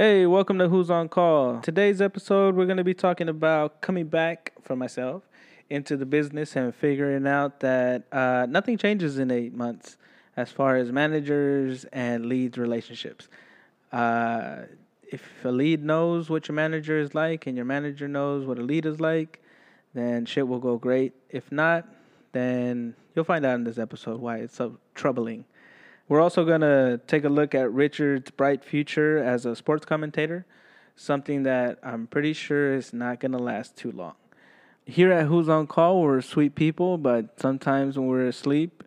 Hey, welcome to Who's on Call. Today's episode, we're going to be talking about coming back for myself into the business and figuring out that uh, nothing changes in eight months as far as managers and leads relationships. Uh, if a lead knows what your manager is like and your manager knows what a lead is like, then shit will go great. If not, then you'll find out in this episode why it's so troubling. We're also going to take a look at Richard's bright future as a sports commentator, something that I'm pretty sure is not going to last too long. Here at Who's on Call, we're sweet people, but sometimes when we're asleep,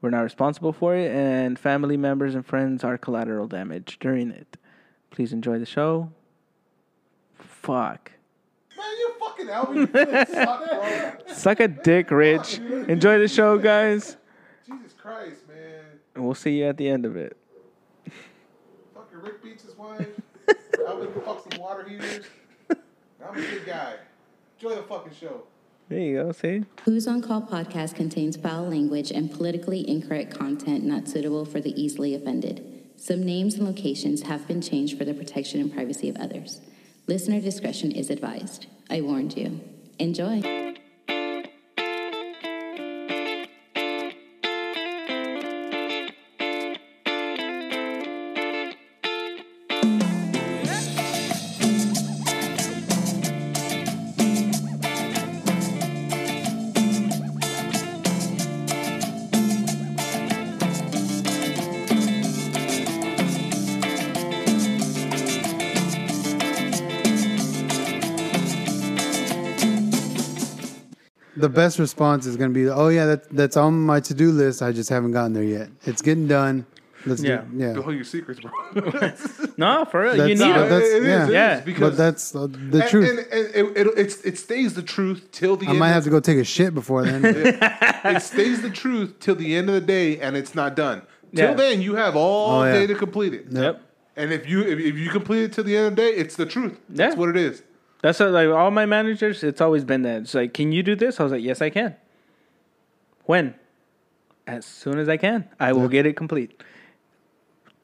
we're not responsible for it, and family members and friends are collateral damage during it. Please enjoy the show. Fuck. Man, you fucking. You suck. Suck a dick, Rich. Enjoy the show, guys. Jesus Christ. And we'll see you at the end of it. Fucking Rick beats his wife. Alvin fucks some water heaters. I'm a good guy. Enjoy the fucking show. There you go, see? Who's on Call podcast contains foul language and politically incorrect content not suitable for the easily offended. Some names and locations have been changed for the protection and privacy of others. Listener discretion is advised. I warned you. Enjoy. Best response is going to be, "Oh yeah, that, that's on my to do list. I just haven't gotten there yet. It's getting done. Let's Yeah. do, yeah." Don't hold your secrets, bro. No, for real. you need no, it. that's- It is, yeah. it is, Yeah. because But that's uh, the and, truth. And, and it, it, it's, it stays the truth till the I end. might of- have to go take a shit before then. it stays the truth till the end of the day, and it's not done. Till Yeah. then, you have all Oh, yeah. day to complete it. Yep. And if you if, if you complete it till the end of the day, it's the truth. That's what it is. That's what, like all my managers. It's always been that. It's like, can you do this? I was like, yes, I can. When? As soon as I can, I will get it complete.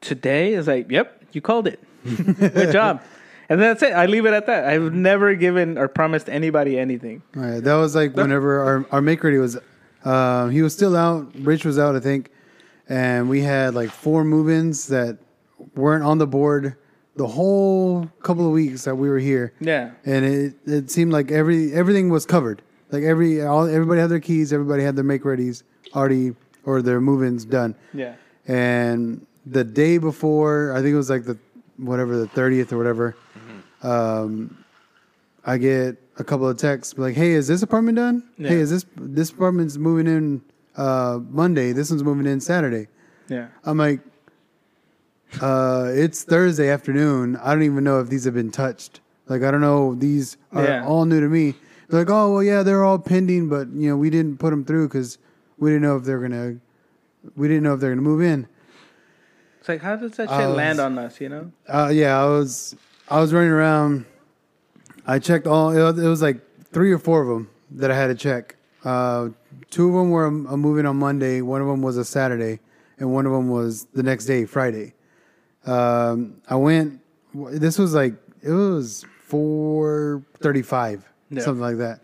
Today is like, yep, you called it. Good job. And that's it. I leave it at that. I've never given or promised anybody anything. All right, that was like whenever our our make ready was, uh, he was still out. Rich was out, I think, and we had like four move-ins that weren't on the board the whole couple of weeks that we were here. Yeah. and it it seemed like every everything was covered. Like every all everybody had their keys, everybody had their make readies already or their move-ins done. Yeah. And the day before, I think it was like the whatever the thirtieth or whatever. Um, I get a couple of texts like, "Hey, is this apartment done? Yeah. Hey, is this this apartment's moving in uh, Monday? This one's moving in Saturday." Yeah. I'm like, uh, it's Thursday afternoon. I don't even know if these have been touched. Like, I don't know. These are Yeah. all new to me. They're like, oh, well, yeah, they're all pending, but, you know, we didn't put them through because we didn't know if they're going to, we didn't know if they're going to move in. It's like, how does that shit I was- land on us? You know? Uh, yeah, I was, I was running around. I checked all, it was, it was like three or four of them that I had to check. Uh, two of them were a, a moving on Monday. One of them was a Saturday and one of them was the next day, Friday. Um, I went. This was like it was four thirty-five, Yeah. something like that,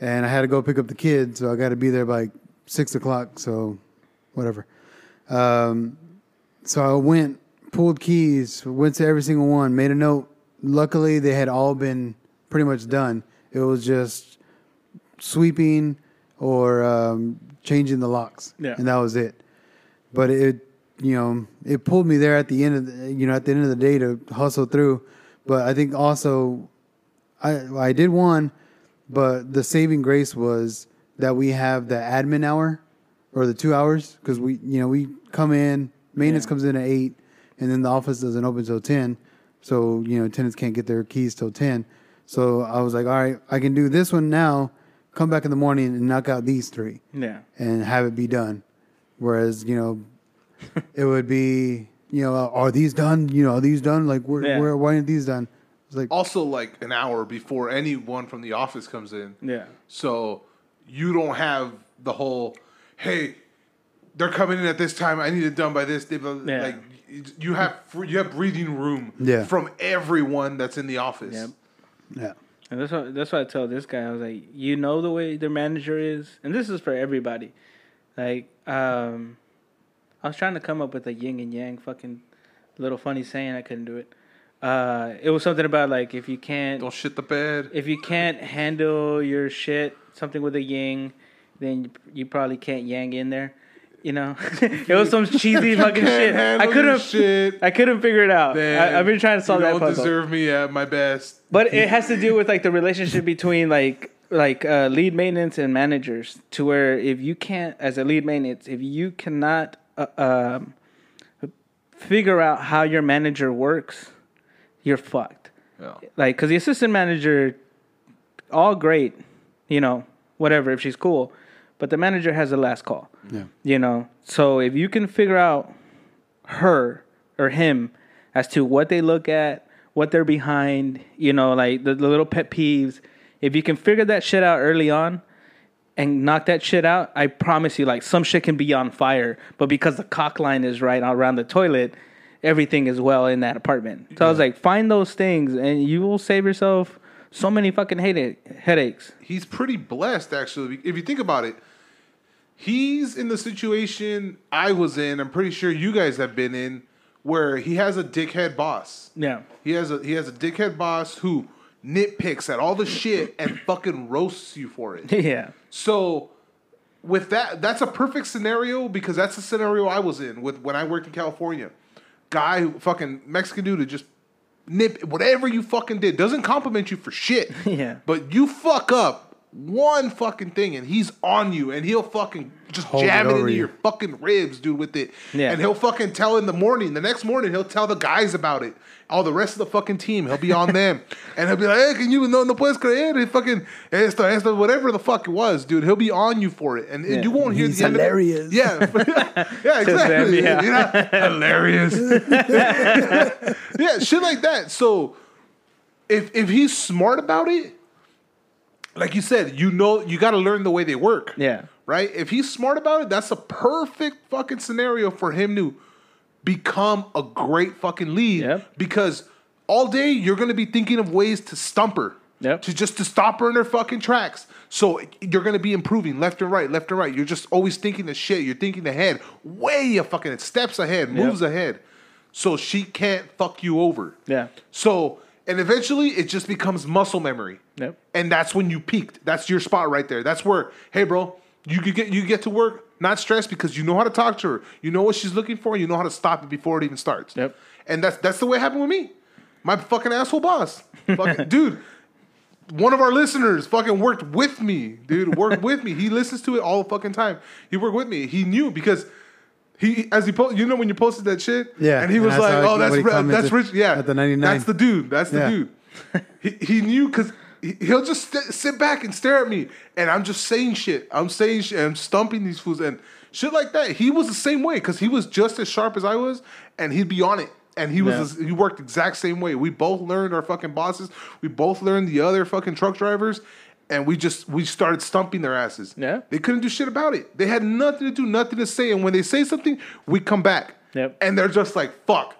and I had to go pick up the kids, so I got to be there by six o'clock. So, whatever. Um, so I went, pulled keys, went to every single one, made a note. Luckily, they had all been pretty much done. It was just sweeping or um, changing the locks, Yeah. and that was it. But it, you know, it pulled me there at the end of the, you know, at the end of the day to hustle through. But I think also, I I did one, but the saving grace was that we have the admin hour or the two hours because we, you know, we come in, maintenance Yeah. comes in at eight, and then the office doesn't open till ten. So you know, tenants can't get their keys till ten. So I was like, all right, I can do this one now. Come back in the morning and knock out these three Yeah. and have it be done. Whereas, you know, it would be, you know, are these done? You know, are these done? Like, where, Yeah. where, why aren't these done? It's like, Also, like an hour before anyone from the office comes in. Yeah. So you don't have the whole, hey, they're coming in at this time. I need it done by this. They, Yeah. Like you have free, you have breathing room Yeah. from everyone that's in the office. Yep. Yeah. And that's what that's what I tell this guy. I was like, you know the way their manager is, and this is for everybody. Like, um, I was trying to come up with a yin and yang fucking little funny saying. I couldn't do it. Uh, it was something about like if you can't Don't shit the bed. if you can't handle your shit, something with a yang, then you, you probably can't yang in there. You know, it was some cheesy fucking shit. I handle your couldn't, shit. I couldn't figure it out. I, I've been trying to solve you that don't puzzle. deserve me at my best. But it has to do with like the relationship between like like uh, lead maintenance and managers. To where if you can't, as a lead maintenance, if you cannot uh, um, figure out how your manager works, you're fucked. Yeah. Like, cause the assistant manager, all great, you know, whatever if she's cool, but the manager has the last call. Yeah. You know, so if you can figure out her or him as to what they look at, what they're behind, you know, like the, the little pet peeves, if you can figure that shit out early on and knock that shit out, I promise you, like some shit can be on fire, but because the caulk line is right around the toilet, everything is well in that apartment. So I was like, find those things and you will save yourself so many fucking headache, headaches. He's pretty blessed, actually. If you think about it, he's in the situation I was in. I'm pretty sure you guys have been in, where he has a dickhead boss. Yeah. He has a he has a dickhead boss who nitpicks at all the shit and fucking roasts you for it. yeah. So with that, that's a perfect scenario because that's the scenario I was in with when I worked in California. Guy, who fucking Mexican dude, who just nip whatever you fucking did doesn't compliment you for shit. Yeah. But you fuck up one fucking thing and he's on you and he'll fucking just Hold jam it it into you. your fucking ribs, dude, with it. Yeah. And he'll fucking tell in the morning. The next morning he'll tell the guys about it. All the rest of the fucking team, he'll be on them. And he'll be like, hey, can you no no puedes creer? It fucking esto, esto, whatever the fuck it was, dude. He'll be on you for it. And Yeah. you won't hear He's the end of it. Yeah. yeah, exactly. them, yeah. You know? hilarious. yeah, shit like that. So if if he's smart about it, like you said, you know you got to learn the way they work. Yeah. Right? If he's smart about it, that's a perfect fucking scenario for him to become a great fucking lead Yep. because all day you're going to be thinking of ways to stump her. Yep. To just to stop her in her fucking tracks. So you're gonna be improving left and right, left and right. You're just always thinking the shit. You're thinking ahead, way a fucking steps ahead, moves ahead. So she can't fuck you over. Yeah. So and eventually it just becomes muscle memory. Yep. And that's when you peaked. That's your spot right there. That's where, hey bro, you could get you get to work not stressed because you know how to talk to her. You know what she's looking for. You know how to stop it before it even starts. Yep. And that's that's the way it happened with me. My fucking asshole boss, fucking dude. One of our listeners fucking worked with me, dude. Worked with me. He listens to it all the fucking time. He worked with me. He knew because he as he po- you know when you posted that shit, Yeah, and he was that's like, "Oh, that's Ri- that's rich." Yeah, at the 99. That's the dude. That's the Yeah. dude. He he knew because he'll just st- sit back and stare at me, and I'm just saying shit. I'm saying shit. I'm stumping these fools and shit like that. He was the same way because he was just as sharp as I was, and he'd be on it. And he was Yeah. he worked exact same way. We both learned our fucking bosses. We both learned the other fucking truck drivers, and we just we started stumping their asses. Yeah. they couldn't do shit about it. They had nothing to do, nothing to say. And when they say something, we come back. Yep. and they're just like fuck,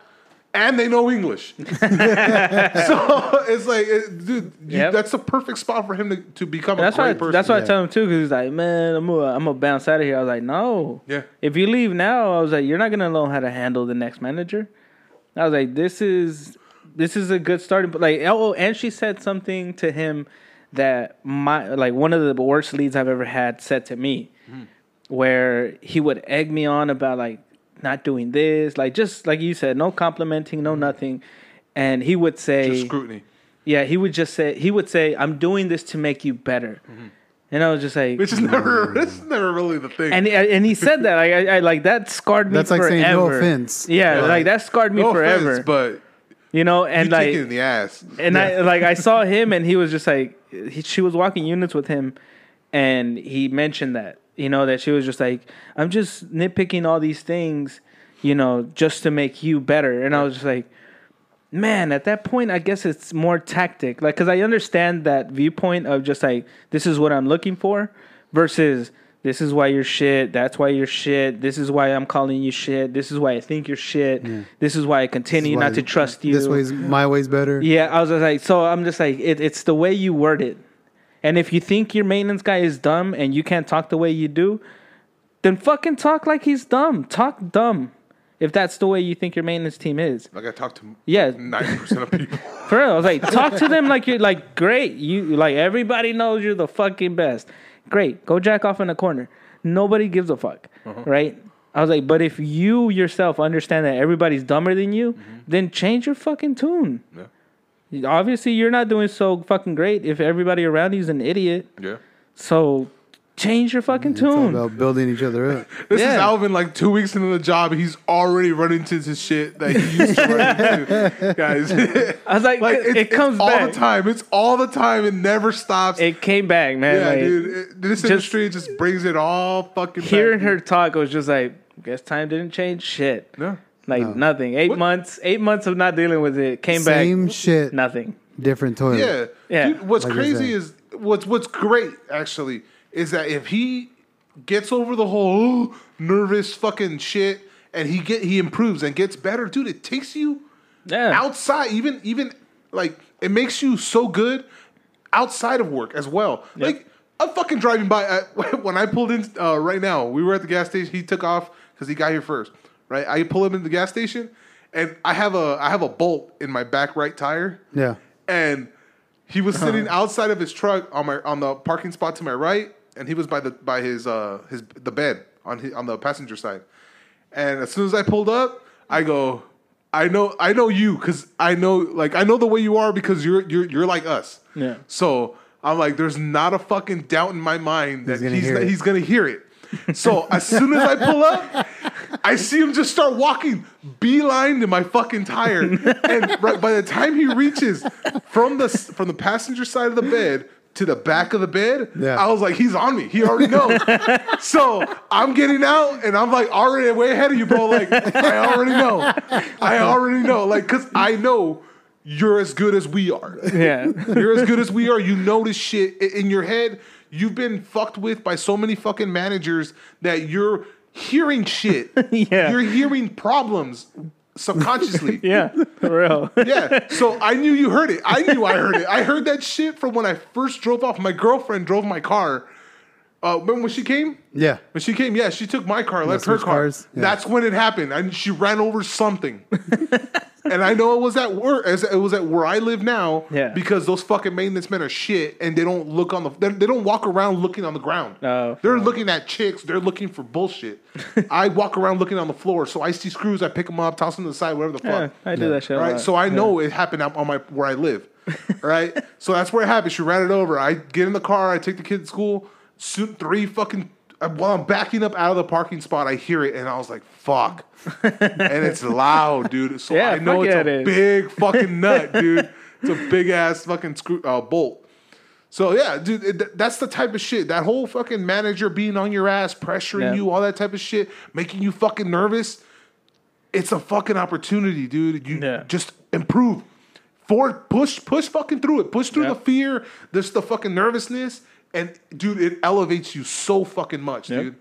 and they know English. so it's like, it, dude, you, Yep. that's the perfect spot for him to, to become That's a why. great person. That's why I Yeah. tell him too, because he's like, man, I'm gonna, I'm gonna bounce out of here. I was like, no. Yeah. If you leave now, I was like, you're not gonna know how to handle the next manager. I was like, this is this is a good starting. But like, oh, oh, and she said something to him that my like one of the worst leads I've ever had said to me, Hmm. where he would egg me on about like not doing this, like just like you said, no complimenting, no nothing, and he would say. Just scrutiny. yeah, he would just say he would say, "I'm doing this to make you better," and I was just like, Which is never, this is never really the thing. and and he said that like I, I like that scarred me. That's like forever. saying no offense. Yeah, Yeah. like that scarred me no forever. offense, but you know, and take like in the ass. and I like I saw him and he was just like he, she was walking units with him, and he mentioned that you know that she was just like I'm just nitpicking all these things, you know, just to make you better, and I was just like. Man, at that point, I guess it's more tactic. Like, because I understand that viewpoint of just like, this is what I'm looking for versus This is why you're shit. That's why you're shit. This is why I'm calling you shit. This is why I think you're shit. This is why I continue Why not to trust you. This way's my way's better. Yeah, I was just like, so I'm just like, it, it's the way you word it. And if you think your maintenance guy is dumb and you can't talk the way you do, then fucking talk like he's dumb. Talk dumb. If that's the way you think your maintenance team is. Like I talked to Yeah. ninety percent of people. For real. I was like, talk to them like you're like, great. You like everybody knows you're the fucking best. Great. Go jack off in the corner. Nobody gives a fuck. Uh-huh. Right? I was like, but if you yourself understand that everybody's dumber than you, mm-hmm. then change your fucking tune. Yeah. Obviously, you're not doing so fucking great if everybody around you's an idiot. Yeah. So change your fucking It's all tune. about building each other up. This is Yeah. Alvin like two weeks into the job. He's already running into this shit that he used to run into. Guys. I was like, like it, it's, comes it's all back. the time. It's all the time. It never stops. It came back, man. yeah, like, dude. It- this just- industry just brings it all fucking. Hearing back, her talk I was just like, guess time didn't change shit. No. Like nothing. Eight What- months, eight months of not dealing with it. Came back Same back, shit, nothing. different toilet. Yeah. Yeah. Dude, what's Like I crazy said. is what's what's great actually is that if he gets over the whole nervous fucking shit and he get he improves and gets better, dude, it takes you Yeah. outside even even like it makes you so good outside of work as well. Like I'm fucking driving by at, when I pulled in uh, right now. We were at the gas station. He took off because he got here first. Right, I pull him in the gas station, and I have a I have a bolt in my back right tire Yeah. and he was sitting Uh-huh. outside of his truck on my on the parking spot to my right, and he was by the by his uh his the bed on his, on the passenger side. And as soon as I pulled up, I go, I know I know you because I know like I know the way you are because you're you're you're like us. Yeah. So I'm like, there's not a fucking doubt in my mind that He's gonna he's hear it. he's gonna hear it. So as soon as I pull up, I see him just start walking beeline to my fucking tire, and right, by the time he reaches from the from the passenger side of the bed to the back of the bed, Yeah. I was like, he's on me. He already knows. so I'm getting out, and I'm like already way ahead of you, bro. Like I already know. I already know. Like because I know you're as good as we are. Yeah. You're as good as we are. You know this shit in your head. You've been fucked with by so many fucking managers that you're hearing shit. Yeah. You're hearing problems subconsciously. yeah. For real. Yeah. So I knew you heard it. I knew I heard it. I heard that shit from when I first drove off. My girlfriend drove my car. Uh, when when she came, Yeah. when she came, yeah, she took my car, left her car. cars? Yeah. That's when it happened. And she ran over something. and I know it was at work, as it was at where I live now. Yeah. Because those fucking maintenance men are shit, and they don't look on the, they, they don't walk around looking on the ground. Oh, they're looking at chicks. They're looking for bullshit. I walk around looking on the floor, so I see screws. I pick them up, toss them to the side, whatever the Yeah, fuck. I do that shit. Right, so I know it happened out on my where I live. Right, so that's where it happened. She ran it over. I get in the car. I take the kid to school. Soon, three fucking while I'm backing up out of the parking spot, I hear it, and I was like, "Fuck!" and it's loud, dude. So Yeah, I know it's yeah, a it big fucking nut, dude. It's a big ass fucking screw uh, bolt. So yeah, dude, it, that's the type of shit. That whole fucking manager being on your ass, pressuring Yeah. you, all that type of shit, making you fucking nervous. It's a fucking opportunity, dude. You just improve. Forward, push, push fucking through it. Push through the fear, this the fucking nervousness, and dude, it elevates you so fucking much, dude.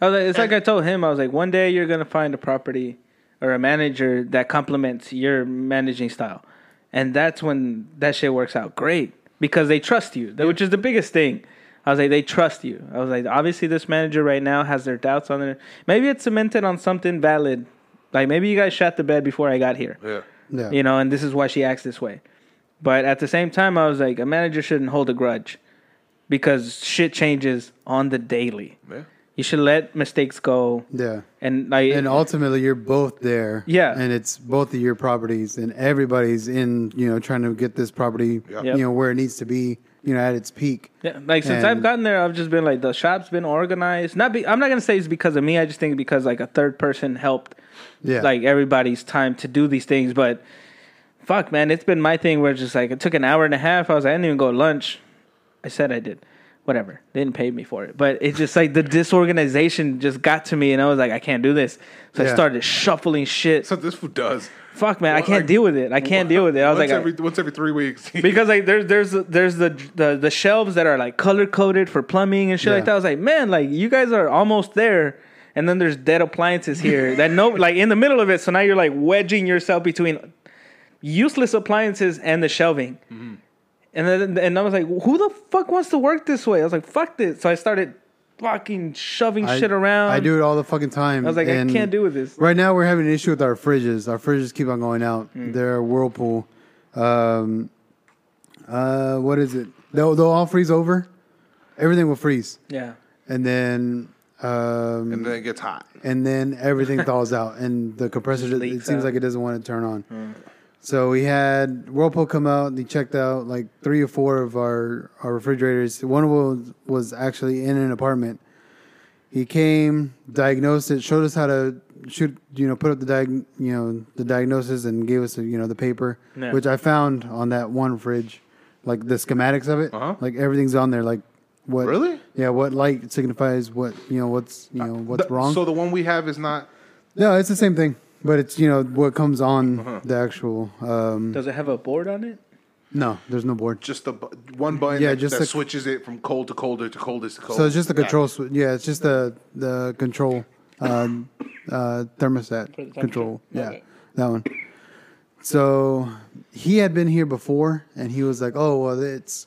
I was like, it's like I told him, I was like, one day you're gonna find a property or a manager that complements your managing style, and that's when that shit works out great because they trust you, that- which is the biggest thing. I was like, they trust you. I was like, obviously this manager right now has their doubts on it. Maybe it's cemented on something valid. Like maybe you guys shot the bed before I got here Yeah. Yeah. you know, and this is why she acts this way. But at the same time, I was like, a manager shouldn't hold a grudge because shit changes on the daily. Yeah. You should let mistakes go, Yeah. and like, And ultimately, you're both there. Yeah. And it's both of your properties, and everybody's in, you know, trying to get this property, Yeah. Yep. you know, where it needs to be, you know, at its peak. yeah, like since and- I've gotten there, I've just been like the shop's been organized. Not be, I'm not gonna say it's because of me. I just think because like a third person helped, Yeah. like everybody's time to do these things. But fuck, man, it's been my thing where it's just like it took an hour and a half. I was like, I didn't even go to lunch. I said I did. whatever. They didn't pay me for it, but it's just like the disorganization just got to me, and I was like, I can't do this. So I started shuffling shit. So this food does. Fuck, man, I can't like, deal with it. I can't deal with it. I was once like, I- once every three weeks. because like there's there's there's the the the shelves that are like color coded for plumbing and shit like that. I was like, man, like you guys are almost there, and then there's dead appliances here that no like in the middle of it. So now you're like wedging yourself between useless appliances and the shelving. Mm-hmm. And then and I was like, who the fuck wants to work this way? I was like, fuck this. So I started fucking shoving I, shit around. I do it all the fucking time. I was like, and I can't do with this. Right now, we're having an issue with our fridges. Our fridges keep on going out. Hmm. They're Whirlpool. Um, uh, what is it? They'll, they'll all freeze over. Everything will freeze, Yeah. and then um, and then it gets hot. and then everything thaws out, and the compressor Just it seems out. like it doesn't want to turn on. So we had Whirlpool come out. They checked out like three or four of our our refrigerators. One of them was actually in an apartment. He came, diagnosed it, showed us how to shoot, you know, put up the diag, you know, the diagnosis, and gave us, you know, the paper, Yeah. which I found on that one fridge, like the schematics of it, Uh-huh. like everything's on there, like what, Really? yeah, what light signifies what, you know, what's, you know, what's The- wrong. So the one we have is not. No, it's the same thing, but it's you know what comes on Uh-huh. the actual. Um, Does it have a board on it? no, there's no board. Just the bu- one button Yeah, that, just that the- switches it from cold to colder to coldest to cold. So it's just the control switch. Yeah, it's just the the control uh, uh, thermostat the control. Yeah, Okay. that one. So he had been here before, and he was like, "Oh, well, it's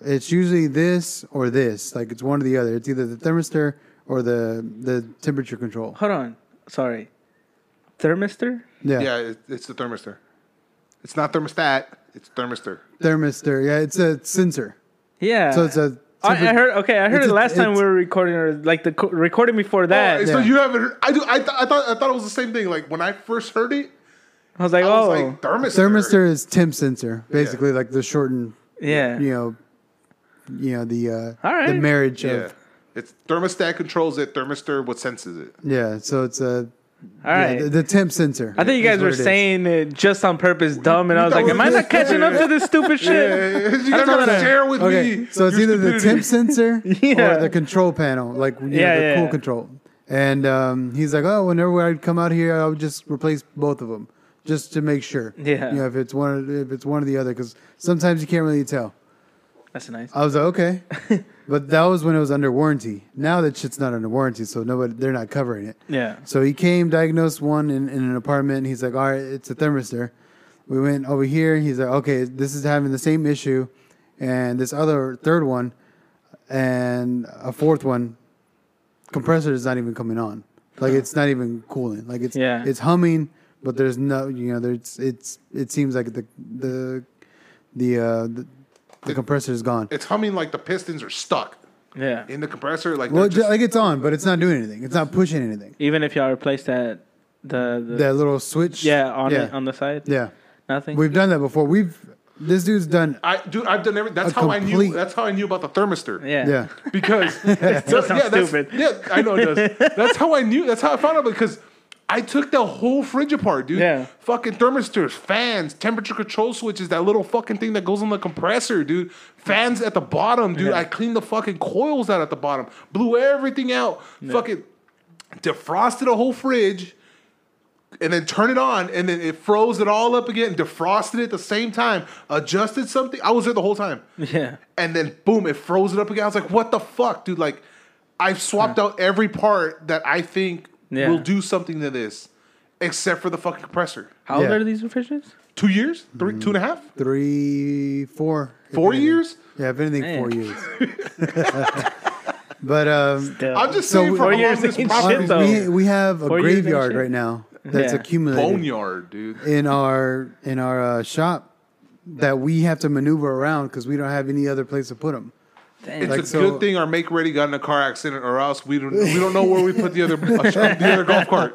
it's usually this or this. Like it's one or the other. It's either the thermistor or the the temperature control." Hold on. Sorry. Thermistor? Yeah, Yeah, it, it's the thermistor. It's not thermostat. It's thermistor. thermistor. Yeah, it's a sensor. Yeah. So it's a. I, I heard. Okay, I heard It's it a- last time we were recording, or like the co- recording before that. Oh, so Yeah. you haven't heard? I do. I, th- I thought. I thought it was the same thing. Like when I first heard it, I was like, I oh, was like thermistor. Thermistor is temp sensor, basically like the shortened, yeah. you know, you know the uh, All right. the marriage Yeah, of it's thermostat controls it. Thermistor what senses it. yeah. So it's a All right. yeah, the, the temp sensor. I think you guys were it is. saying it just on purpose, dumb, and I was like, am I not catching up to this stupid shit? Yeah, you don't gotta know share with Okay, me. so it's your either the temp sensor Yeah. or the control panel, like you know, Yeah, the yeah, cool yeah. control. And um, he's like, oh, whenever I'd come out here, I would just replace both of them, just to make sure. Yeah. you know, if it's one, if it's one or the other, because sometimes you can't really tell. That's nice. I was like, okay, but that was when it was under warranty. Now that shit's not under warranty, so nobody they're not covering it. Yeah. So he came, diagnosed one in, in an apartment. And he's like, all right, it's a thermistor. We went over here. He's like, okay, this is having the same issue, and this other third one, and a fourth one, compressor is not even coming on. Like it's not even cooling. Like it's Yeah. it's humming, but there's no you know there's it's it seems like the the the uh, the, the compressor is gone. It's humming like the pistons are stuck Yeah. in the compressor. Like Well, just, like it's on, but it's not doing anything. It's not pushing anything. Even if y'all replace that, the, the That little switch. yeah on yeah, it on the side, yeah. nothing. We've done that before. We've this dude's done. I dude, I've done everything. That's A how I knew. That's how I knew about the thermistor. yeah. Yeah, because Still sounds yeah, that's, stupid. Yeah, I know it does. That's how I knew. That's how I found out because I took the whole fridge apart, dude. Yeah. Fucking thermistors, fans, temperature control switches, that little fucking thing that goes on the compressor, dude. Fans at the bottom, dude. Yeah. I cleaned the fucking coils out at the bottom, blew everything out, fucking defrosted a whole fridge. And then turn it on, and then it froze it all up again, defrosted it at the same time, adjusted something. I was there the whole time Yeah. and then boom, it froze it up again. I was like, what the fuck, dude? Like, I've swapped out every part that I think Yeah. will do something to this, except for the fucking compressor. How old Yeah. are these refrigerators? Two years, three, two and a half, three, four, if four anything. years. Yeah, if anything, Man. four years. but um, I'm just So saying, we- for Four how years this ain't shit, is though. we we have a Four years ain't graveyard shit. right now that's Yeah. accumulated boneyard, dude. in our in our uh, shop that we have to maneuver around because we don't have any other place to put them. Damn. It's Like, a so- good thing our make ready got in a car accident, or else we don't we don't know where we put the other uh, the other golf cart.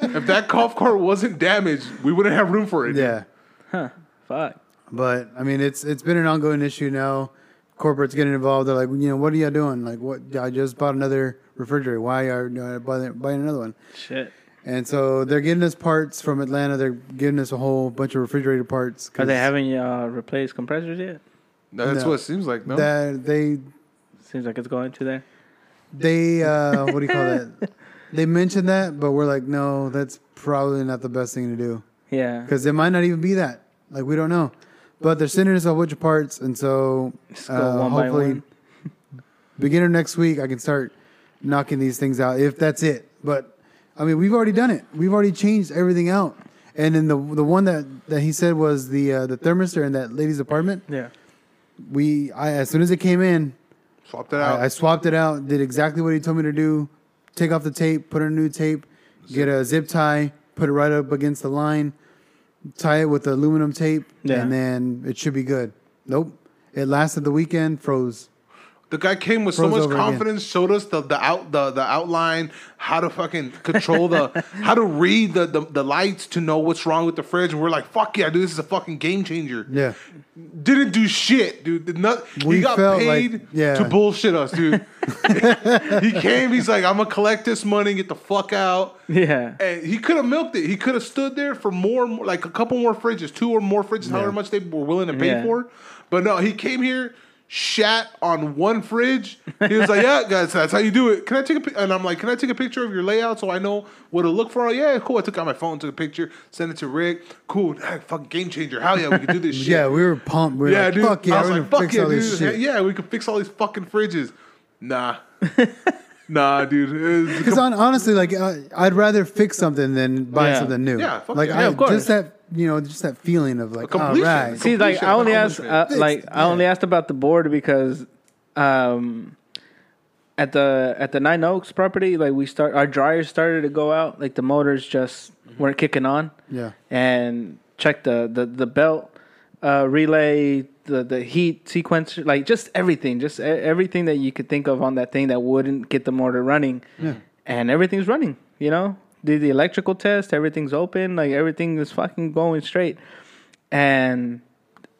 If that golf cart wasn't damaged, we wouldn't have room for it. Yeah, Huh. Fuck. but I mean, it's it's been an ongoing issue now. Corporates getting involved. They're like, you know, what are you doing? Like, what? I just bought another refrigerator. Why are you buying, buying another one? Shit. And so they're getting us parts from Atlanta. They're giving us a whole bunch of refrigerator parts. 'cause Are they having uh, replaced compressors yet? That's No. what it seems like. No, that they Seems like it's going to there. They uh, what do you call that? They mentioned that, but we're like, no, that's probably not the best thing to do Yeah. because it might not even be that. Like we don't know, but they're sending us a bunch of parts, and so uh, one by hopefully, one. beginning next week, I can start knocking these things out if that's it. But I mean, we've already done it. We've already changed everything out. And then the the one that, that he said was the uh, the thermistor in that lady's apartment. Yeah. We I as soon as it came in, Swapped it out. I, I swapped it out, did exactly what he told me to do. Take off the tape, put in a new tape, get a zip tie, put it right up against the line, tie it with the aluminum tape, Yeah. and then it should be good. Nope. It lasted the weekend, froze. The guy came with so Froze much over confidence, showed us the, the out the, the outline, how to fucking control the how to read the, the, the lights to know what's wrong with the fridge. And we're like, fuck yeah, dude, this is a fucking game changer. Yeah. Didn't do shit, dude. Did not, We he got felt paid like- yeah. to bullshit us, dude. he came, he's like, I'm gonna collect this money, get the fuck out. Yeah. And he could have milked it. He could have stood there for more, like a couple more fridges, two or more fridges, however much they were willing to pay Yeah. for. But no, he came here, shat on one fridge. He was like, "Yeah, guys, that's how you do it. Can I take a?" pi-" And I'm like, "Can I take a picture of your layout so I know what to look for?" Yeah, cool. I took out my phone, took a picture, sent it to Rick. Cool, ah, fucking game changer. Hell yeah, we can do this shit. Yeah, we were pumped. We were yeah, like, dude. fuck yeah, I was we're like, "Fuck yeah, dude. shit. Yeah, we could fix all these fucking fridges." Nah, nah, dude. It's Because honestly, like uh, I'd rather fix something than buy Yeah. something new. Yeah, fuck like yeah. I, of course. just that you know, just that feeling of like, all completion. right, See, like completion, I only asked, uh, like Fixed, I only asked about the board because, um, at the at the Nine Oaks property, like we start our dryers started to go out, like the motors just weren't kicking on, yeah, and checked the the the belt uh, relay, the the heat sequencer, like just everything, just e- everything that you could think of on that thing that wouldn't get the motor running, Yeah. and everything's running. You know, did the electrical test, everything's open, like everything is fucking going straight, and.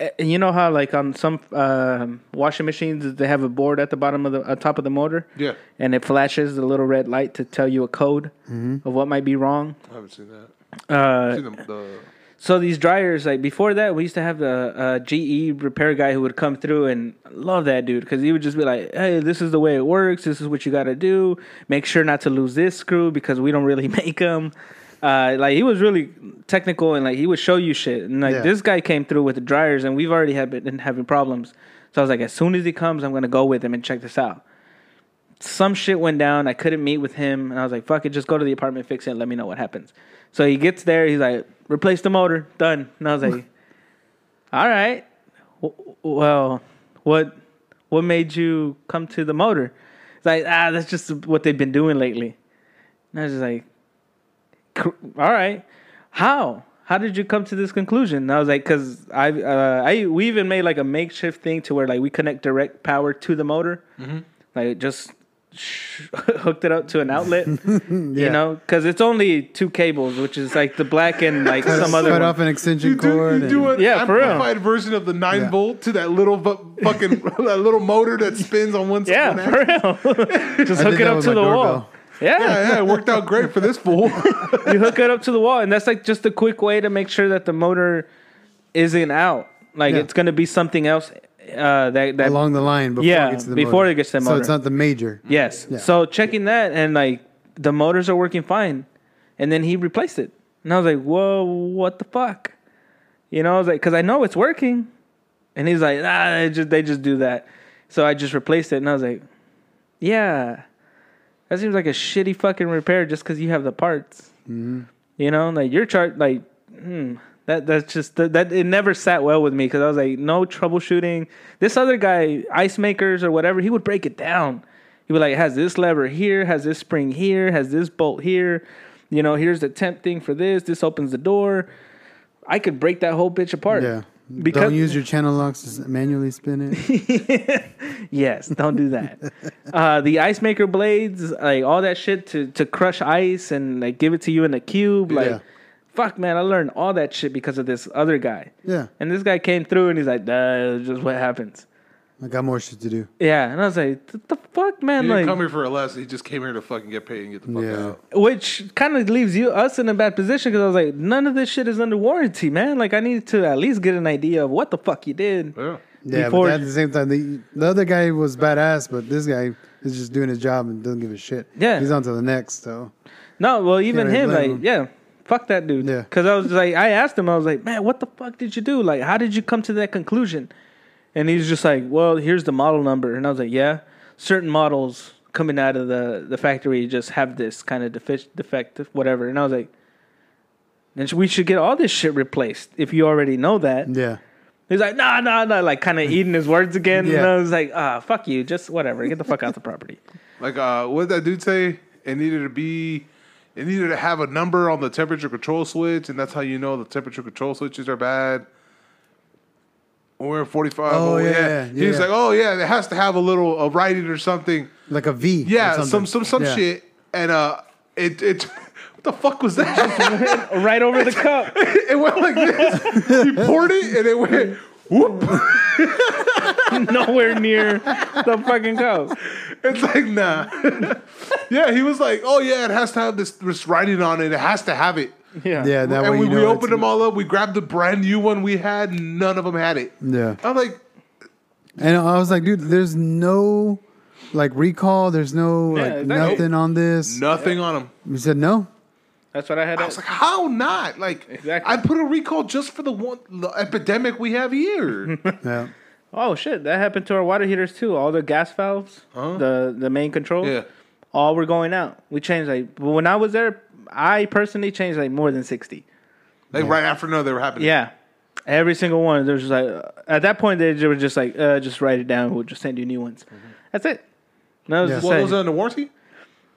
eh, You know how, like on some um washing machines, they have a board at the bottom of the uh, top of the motor, Yeah. and it flashes the little red light to tell you a code of what might be wrong. I haven't seen that. Uh, I've seen the, the so these dryers, like before that, we used to have the uh, GE repair guy who would come through and love that dude because he would just be like, "Hey, this is the way it works. This is what you got to do. Make sure not to lose this screw because we don't really make them." Uh, like he was really technical and like he would show you shit. And like Yeah. this guy came through with the dryers and we've already have been having problems. So I was like, as soon as he comes, I'm gonna go with him and check this out. Some shit went down. I couldn't meet with him, and I was like, "Fuck it, just go to the apartment, fix it, and let me know what happens." So he gets there. He's like, "Replace the motor, done." And I was like, "All right, W- well, what what made you come to the motor?" It's like, "Ah, that's just what they've been doing lately." And I was just like, "All right, how?" How did you come to this conclusion? And I was like, because I, uh, I, we even made like a makeshift thing to where like we connect direct power to the motor, like just hooked it up to an outlet, you know, because it's only two cables, which is like the black and like some other. cut one. off an extension You do, cord. you do an Yeah, for real. amplified version of the nine Yeah. volt to that little fu- fucking that little motor that spins on one side. Yeah, one for real. Just hook it up to my the wall. Yeah. Yeah, yeah, it worked out great for this fool. you hook it up to the wall, and that's like just a quick way to make sure that the motor isn't out. Like Yeah. it's going to be something else uh, that that along the line before Yeah, it gets to the before motor. it gets to the So it's not the major. Yes. Yeah. So checking that and like the motors are working fine, and then he replaced it, and I was like, "Whoa, what the fuck?" You know, I was like, "Cause I know it's working," and he's like, "Ah, they just they just do that." So I just replaced it, and I was like, "Yeah, that seems like a shitty fucking repair just because you have the parts." Mm-hmm. You know, like your chart, like, hmm, that that's just that, that it never sat well with me because I was like, no troubleshooting. This other guy, ice makers or whatever, he would break it down. He would like has this lever here, has this spring here, has this bolt here. You know, here's the temp thing for this. This opens the door. I could break that whole bitch apart. Yeah. Because- Don't use your channel locks to manually spin it. Yes, don't do that. uh, the ice maker blades, like all that shit to to crush ice and like give it to you in a cube. Like, Yeah. Fuck, man, I learned all that shit because of this other guy. Yeah. And this guy came through and he's like, "That's just what happens." I got more shit to do. Yeah, and I was like, "What the fuck, He man?" didn't Like, come here for a lesson. He just came here to fucking get paid and get the fuck Yeah. out. which kind of leaves you us in a bad position because I was like, none of this shit is under warranty, man. Like, I need to at least get an idea of what the fuck you did. Yeah. Yeah, Before- but at the same time, the, the other guy was badass, but this guy is just doing his job and doesn't give a shit. Yeah. he's on to the next. So No, well, even him, like, him. yeah, fuck that dude. Yeah. Because I was like, I asked him, I was like, man, what the fuck did you do? Like, how did you come to that conclusion? And he's just like, well, here's the model number. And I was like, yeah, certain models coming out of the, the factory just have this kind of defi- defect, whatever. And I was like, then we should get all this shit replaced if you already know that. yeah, He's like, nah, nah, nah, like kind of eating his words again. And Yeah. I was like, ah, fuck you, just whatever, get the fuck out the property. Like, uh, what did that dude say? It needed to be, it needed to have a number on the temperature control switch, and that's how you know the temperature control switches are bad. When we're at 45. Oh, Oh, yeah. yeah, He's yeah. like, oh, yeah, it has to have a little a writing or something. like a V. or Yeah, something. some some some Yeah. shit. And uh, it, it, what the fuck was that? right over the cup. it went like this. He poured it, and it went, whoop. Whoop nowhere near the fucking cup. It's like, nah. yeah, he was like, oh, yeah, it has to have this, this writing on it. It has to have it. Yeah. Yeah, that and way we, you we opened them all up. We grabbed the brand new one we had. None of them had it. Yeah, I'm like, and I was like, dude, there's no like recall. There's no Yeah, like exactly. nothing on this. nothing on them. He said no. That's what I had. I was like, how not? Like, Exactly. I put a recall just for the one the epidemic we have here. Yeah, oh shit, that happened to our water heaters too. All the gas valves, the the main control, yeah. all were going out. We changed like when I was there. I personally changed like more than sixty. Like right after no, they were happening. Yeah, every single one. There's just like at that point they were just like, uh, just write it down. We'll just send you new ones. That's it. No, Yeah. What was it under warranty?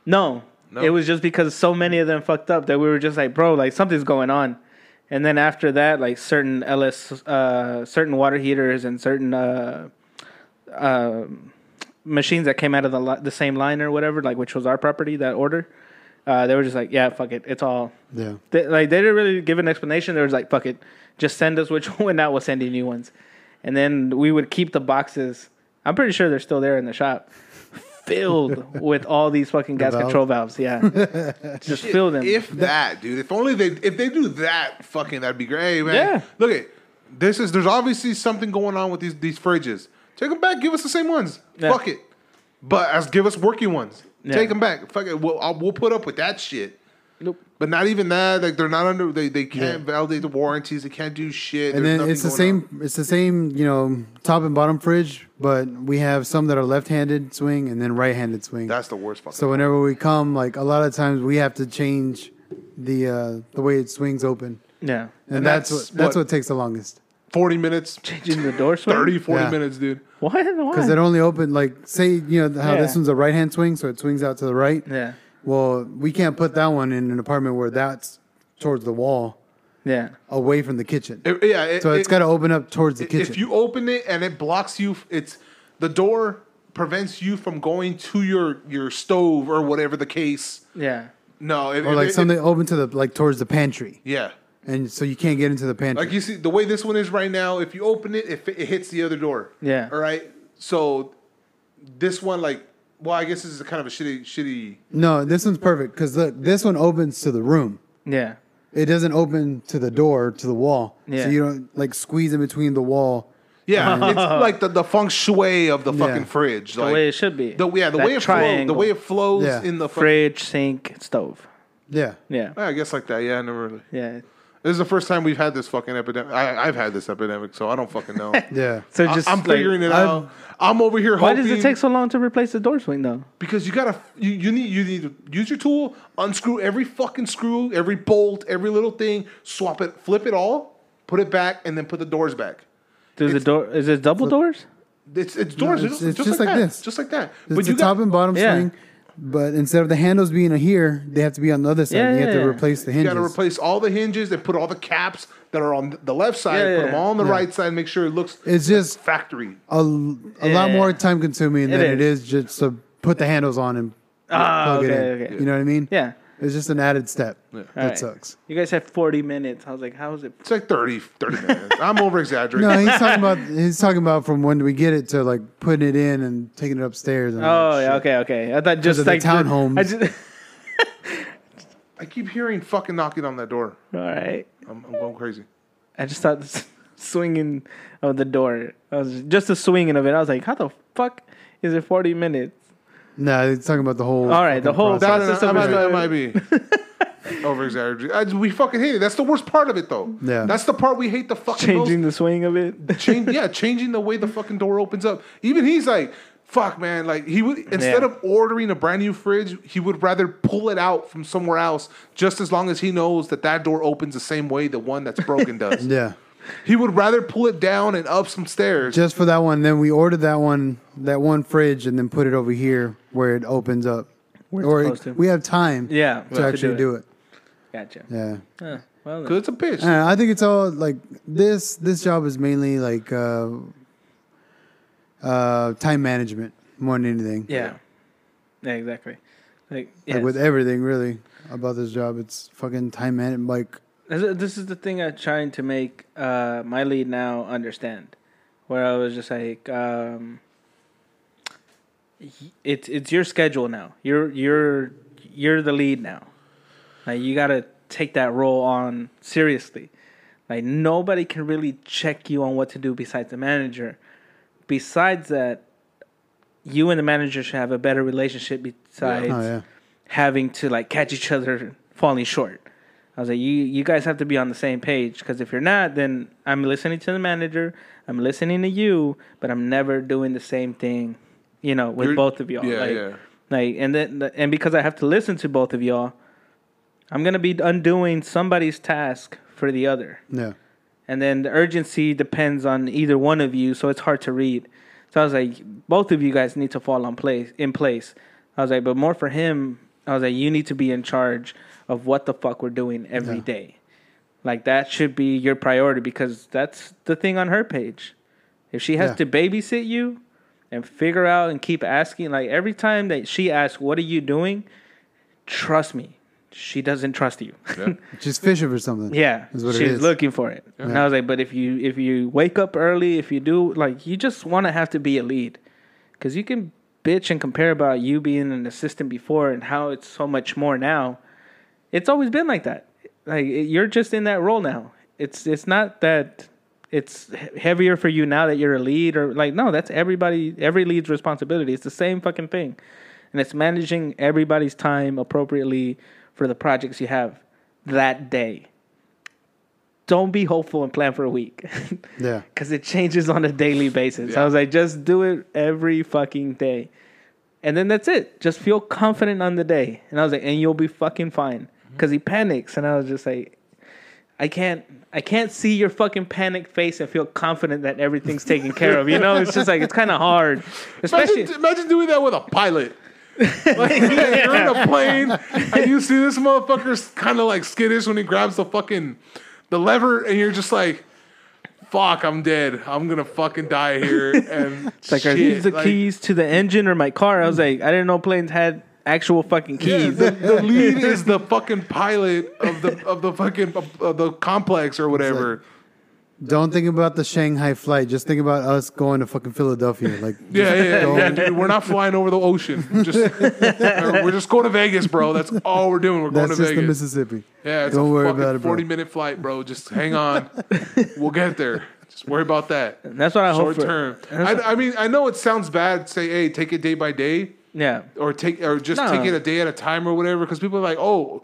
No, No? it was just because so many of them fucked up that we were just like, bro, like something's going on. And then after that, like certain LS, uh, certain water heaters and certain uh, uh, machines that came out of the li- the same line or whatever, like which was our property, that order, uh, they were just like, yeah, fuck it, it's all. yeah. They, like they didn't really give an explanation. They was like, fuck it, just send us which one out. We'll send you new ones. And then we would keep the boxes. I'm pretty sure they're still there in the shop, filled with all these fucking gas valves? control valves. Yeah, just fill them. If that, dude. If only they if they do that, fucking that'd be great, man. Yeah. Look at this is there's obviously something going on with these these fridges. Take them back. Give us the same ones. Yeah. Fuck it. But as give us working ones. Yeah. Take them back. Fuck it. We'll I'll, we'll put up with that shit. Nope. But not even that. Like they're not under. They they can't Yeah. validate the warranties. They can't do shit. And There's then it's the same. on. It's the same. You know, top and bottom fridge, but we have some that are left-handed swing and then right-handed swing. That's the worst. Fucking so whenever we come, like a lot of times, we have to change the uh, the way it swings open, Yeah, and, And that's, that's what that's what- what takes the longest. 40 minutes, changing the door swing. 30, 40 Yeah. minutes, dude. Why? Because it only open like say you know how this one's a right hand swing, so it swings out to the right. Yeah, Well, we can't put that one in an apartment where that's towards the wall, yeah, away from the kitchen. It- yeah. It, so it's it- got to open up towards the kitchen. If you open it and it blocks you, it's the door prevents you from going to your your stove or whatever the case. yeah. No, it, or like it- something open to the like towards the pantry, yeah. and so you can't get into the pantry. Like you see, the way this one is right now, if you open it, it, it hits the other door. Yeah. All right. So this one, like, well, I guess this is a kind of a shitty, shitty. no, this one's perfect because look, this one opens to the room. Yeah, It doesn't open to the door to the wall, Yeah. so you don't like squeeze in between the wall. Yeah, it's like the, the feng shui of the Yeah. fucking fridge. the like, way it should be. The, yeah, the That way it flows. The triangle. way it flows Yeah. in the fucking, fridge, sink, stove. Yeah, Yeah, I guess like that. Yeah, I never really. yeah. This is the first time we've had this fucking epidemic. I, I've had this epidemic, so I don't fucking know. yeah. So just I'm like- figuring it I've- out. I'm over here Why hoping. does it take so long to replace the door swing though? Because you gotta, you, you need, you need to use your tool, unscrew every fucking screw, every bolt, every little thing, swap it, flip it all, put it back, and then put the doors back. Does the door is it double doors? It's it's doors, it's- just, it's just, just like, like this. just like that. It's but the you top got, and bottom Yeah. swing, but instead of the handles being here, they have to be on the other side. Yeah, you have yeah, to replace the hinges. you hinges. got to replace all the hinges and put all the caps that are on the left side, Yeah, put them all on the Yeah. right side, and make sure it looks It's just factory. a, a lot more time consuming It than it is. is just to put the handles on and Ah, plug okay, it in. okay. You know what I mean? Yeah. It's just an added step. That Alright. sucks. You guys had 40 minutes. I was like, how is it? It's like 30, 30 minutes. I'm over exaggerating. No, he's talking about he's talking about from when do we get it to like putting it in and taking it upstairs. And Oh, yeah, okay, okay. I thought just the like townhomes. I just, I keep hearing fucking knocking on that door. all right. I'm, I'm going crazy. I just thought this, swinging of the door. I was just the swinging of it. I was like, how the fuck is it forty minutes? No, it's talking about the whole. All right, the fucking whole process. That, process that, of might, it. that might be over exaggerated. We fucking hate it. That's the worst part of it, though. Yeah. that's the part we hate the fucking changing most. the swing of it. Change, yeah, changing the way the fucking door opens up. Even he's like, fuck, man. Like he would instead Yeah. of ordering a brand new fridge, he would rather pull it out from somewhere else, just as long as he knows that that door opens the same way the one that's broken does. Yeah, He would rather pull it down and up some stairs. just for that one. Then we ordered that one, that one fridge, and then put it over here where it opens up. We're or supposed to. we have time. Yeah, to actually do it. Gotcha. Yeah. Huh, well, then. Cause it's a pitch. Uh, I think it's all like this. This job is mainly like uh, uh, time management more than anything. yeah, yeah, exactly. Like, Like with everything really about this job, it's fucking time management. Like This is- this is the thing I'm trying to make uh, my lead now understand. Where I was just like, um, it's it's your schedule now. You're you're you're the lead now. Like you got to take that role on seriously. Like nobody can really check you on what to do besides the manager. Besides that, you and the manager should have a better relationship. Besides oh yeah, having to like catch each other falling short. I was like, you you guys have to be on the same page because if you're not, then I'm listening to the manager, I'm listening to you, but I'm never doing the same thing, you know, with You're- both of y'all. yeah, like, yeah. Like, and then and because I have to listen to both of y'all, I'm gonna be undoing somebody's task for the other yeah. and then the urgency depends on either one of you, so it's hard to read. So I was like, both of you guys need to fall on place in place. I was like, but more for him, I was like, you need to be in charge of what the fuck we're doing every Yeah. day. Like that should be your priority because that's the thing on her page. If she has Yeah. to babysit you and figure out and keep asking, like every time that she asks, "What are you doing?" Trust me, she doesn't trust you. Yeah. She's fishing for something. Yeah, Is what she's is. looking for it. And I was like, but if you if you wake up early, if you do like you just want to have to be a lead, because you can bitch and compare about you being an assistant before and how it's so much more now. It's always been like that. Like you're just in that role now. It's it's not that it's heavier for you now that you're a lead or like no, that's everybody every lead's responsibility. It's the same fucking thing, and it's managing everybody's time appropriately for the projects you have that day. Don't be hopeful and plan for a week. Yeah. because it changes on a daily basis. Yeah. I was like, just do it every fucking day, and then that's it. Just feel confident on the day, and I was like, and you'll be fucking fine. Because he panics, and I was just like, I can't, I can't see your fucking panicked face and feel confident that everything's taken care of. You know, it's just like it's kind of hard, especially. Imagine, imagine doing that with a pilot. like yeah. you're in a plane and you see this motherfucker's kind of like skittish when he grabs the fucking the lever and you're just like, "Fuck, I'm dead. I'm gonna fucking die here." And It's like, are these the keys to the engine or my car? I was like, I didn't know planes had actual fucking Yeah, keys. the, the lead is the fucking pilot of the of the fucking of, of the complex or whatever. Don't think about the Shanghai flight. Just think about us going to fucking Philadelphia. Like, Yeah, yeah, yeah, yeah, dude. We're not flying over the ocean. We're just we're just going to Vegas, bro. That's all we're doing. We're going that's to just the Vegas. Mississippi. Yeah, it's Don't a worry fucking about it, bro. forty minute flight, bro. Just hang on. we'll get there. Just worry about that. That's what I hope Short for. term. I, I mean, I know it sounds bad. Say, hey, take it day by day, Yeah, or take, or just No. take it a day at a time, or whatever. Because people are like, oh,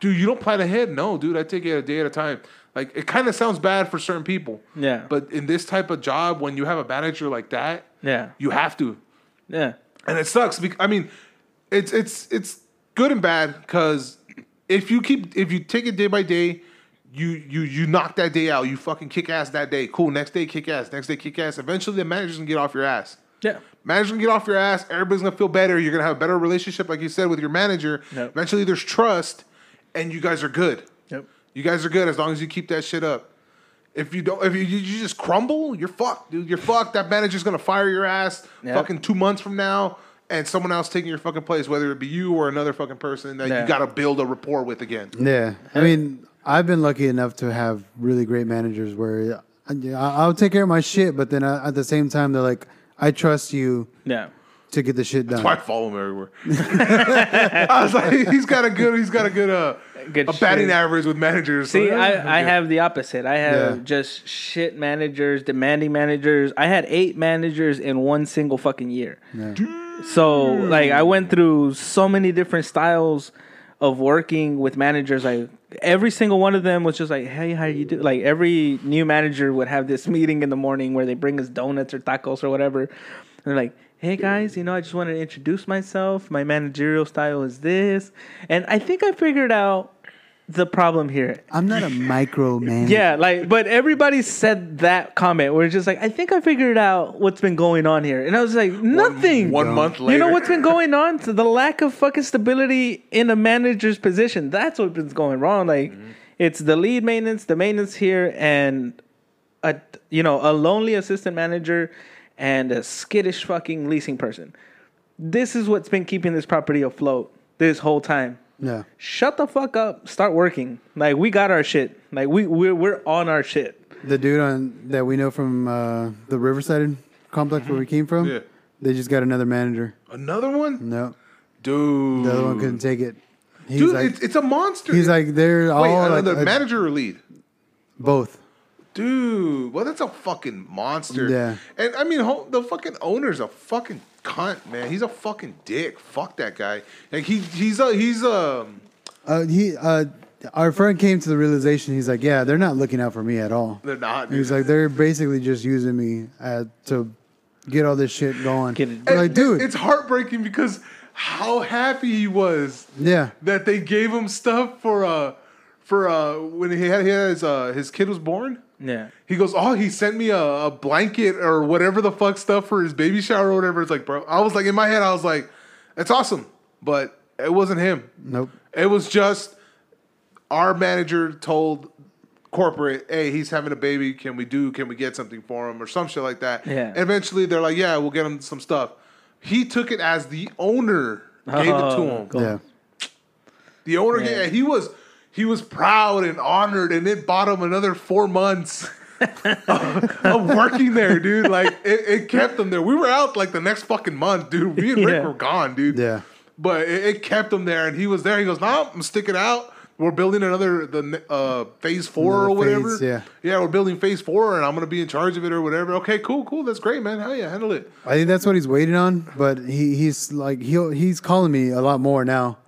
dude, you don't plan ahead. No, dude, I take it a day at a time. Like it kind of sounds bad for certain people. Yeah. But in this type of job, when you have a manager like that, yeah, you have to yeah. and it sucks. Because, I mean, it's it's it's good and bad because if you keep if you take it day by day, you you you knock that day out. You fucking kick ass that day. Cool. Next day, kick ass. Next day, kick ass. Eventually, the manager's gonna get off your ass. Yeah. Manager's gonna get off your ass. Everybody's gonna feel better. You're gonna have a better relationship, like you said, with your manager. Yep. Eventually, there's trust, and you guys are good. Yep. You guys are good as long as you keep that shit up. If you don't, if you, you you just crumble, you're fucked, dude. You're fucked. That manager's gonna fire your ass Yep. fucking two months from now, and someone else taking your fucking place, whether it be you or another fucking person that Yeah. you gotta build a rapport with again. Yeah, I mean, I've been lucky enough to have really great managers where I, I'll take care of my shit, but then at the same time, they're like, "I trust you Yeah. to get the shit done." That's why I follow him everywhere. I was like, he's got a good, he's got a good, uh, Good a batting shit. average with managers. so See, yeah, I'm I, I have the opposite. I have Yeah. just shit managers, demanding managers. I had eight managers in one single fucking year. Yeah. So like I went through so many different styles of working with managers. Like every single one of them was just like, "Hey, how you do?" Like every new manager would have this meeting in the morning where they bring us donuts or tacos or whatever. And they're like, "Hey guys, you know, I just wanted to introduce myself. My managerial style is this." And I think I figured out the problem here. I'm not a micro man. Yeah, like, but everybody said that comment We're just like, I think I figured out what's been going on here. And I was like, nothing. One month later, You know what's been going on? So the lack of fucking stability in a manager's position. That's what's been going wrong. Like, Mm-hmm. it's the lead maintenance, the maintenance here, and a you know a lonely assistant manager and a skittish fucking leasing person. This is what's been keeping this property afloat this whole time. Yeah. Shut the fuck up. Start working. Like we got our shit. Like we we're we're on our shit. The dude on that we know from uh, the Riverside complex where we came from. Yeah. They just got another manager. another one, No, dude. the other one couldn't take it. He's Dude, like, it's, it's a monster. he's like they're all wait, like, another uh, manager or lead? both. Dude, well, that's a fucking monster. Yeah. And I mean, ho- the fucking owner's a fucking cunt, man. He's a fucking dick. Fuck that guy. Like he, he's a, he's um. Uh, he, uh, our friend came to the realization. He's like, yeah, they're not looking out for me at all. They're not. He's like, they're basically just using me uh, to get all this shit going. Get it- like, dude, it's heartbreaking because how happy he was yeah, that they gave him stuff for uh for uh when he had his uh his kid was born. Yeah. He goes, oh, he sent me a, a blanket or whatever the fuck stuff for his baby shower or whatever. It's like, bro, I was like in my head, I was like, that's awesome, but it wasn't him. nope. It was just our manager told corporate, "Hey, he's having a baby. Can we do? Can we get something for him or some shit like that?" Yeah. And eventually, they're like, "Yeah, we'll get him some stuff." He took it as the owner gave it to Oh, him. cool. Yeah, The owner, Yeah. yeah. he was he was proud and honored, and it bought him another four months. of, of working there, dude. Like it, it kept him there. We were out like the next fucking month, dude. Me and Rick Yeah. were gone, dude. yeah. But it, it kept him there, and he was there. He goes, "No, I'm sticking out. We're building another the uh, phase four or whatever. phase, yeah. yeah, we're building phase four, and I'm gonna be in charge of it or whatever. Okay, cool, cool. That's great, man. How you handle it. I think that's what he's waiting on. But he, he's like he he's calling me a lot more now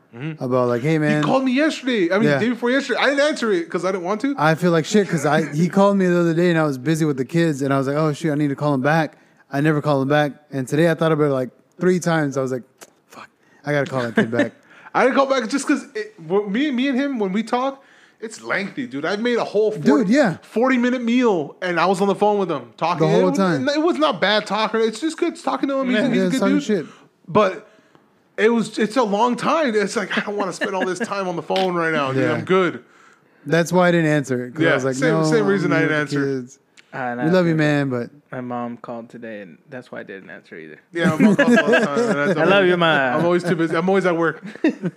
about like, hey man, Mm-hmm. He called me yesterday. I mean, Yeah. the day before yesterday. I didn't answer it because I didn't want to. I feel like shit because I he called me the other day and I was busy with the kids and I was like, oh shit, I need to call him back. I never called him back, and today I thought about it like three times. I was like, fuck, I gotta call that kid back. I didn't call back just because me, me and him when we talk, it's lengthy, dude. I made a whole 40, Dude, yeah. forty minute meal, and I was on the phone with him talking The whole It was- time. It was not bad talking. It's just good talking to him. He's, Yeah, he's yeah, a good dude. shit. But it was it's a long time. It's like I don't want to spend all this time on the phone right now, dude. Yeah. I'm good. That's why I didn't answer it. 'cause I Yeah, was like, same- no, same reason I'm I with didn't answer. kids. And We I- love you, man, but My mom called today, and that's why I didn't answer either. Yeah, I'm, on calls all the time, and that's- I love you, ma. I'm always too busy. I'm always at work.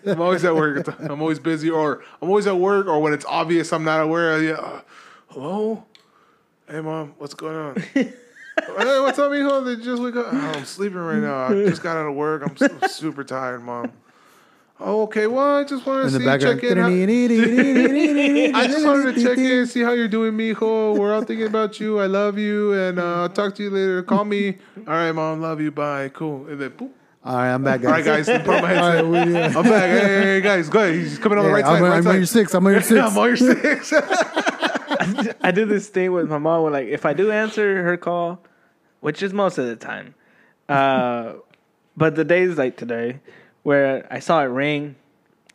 I'm always at work. I'm always busy, or I'm always at work, or when it's obvious I'm not aware. Yeah, uh, hello, hey mom, what's going on? hey, what's up, mijo? They just wake up. Oh, I'm sleeping right now. I just got out of work. I'm su- super tired, mom. Oh, okay. Well, I just wanted to in the see, background, check in. How- I just wanted to check in, see how you're doing, mijo. We're all thinking about you. I love you, and uh, I'll talk to you later. Call me. All right, mom. Love you. Bye. Cool. And then, boop. All right, I'm back, guys. All right, guys. guys. Put on my All headset. right, we, uh, I'm back. Hey, hey, hey, guys. Go ahead. He's coming on the right I'm, side. on- right I'm side. on your six. I'm on your Yeah, six. I'm on your six. I do this thing with my mom where like if I do answer her call, which is most of the time, uh, but the days like today where I saw it ring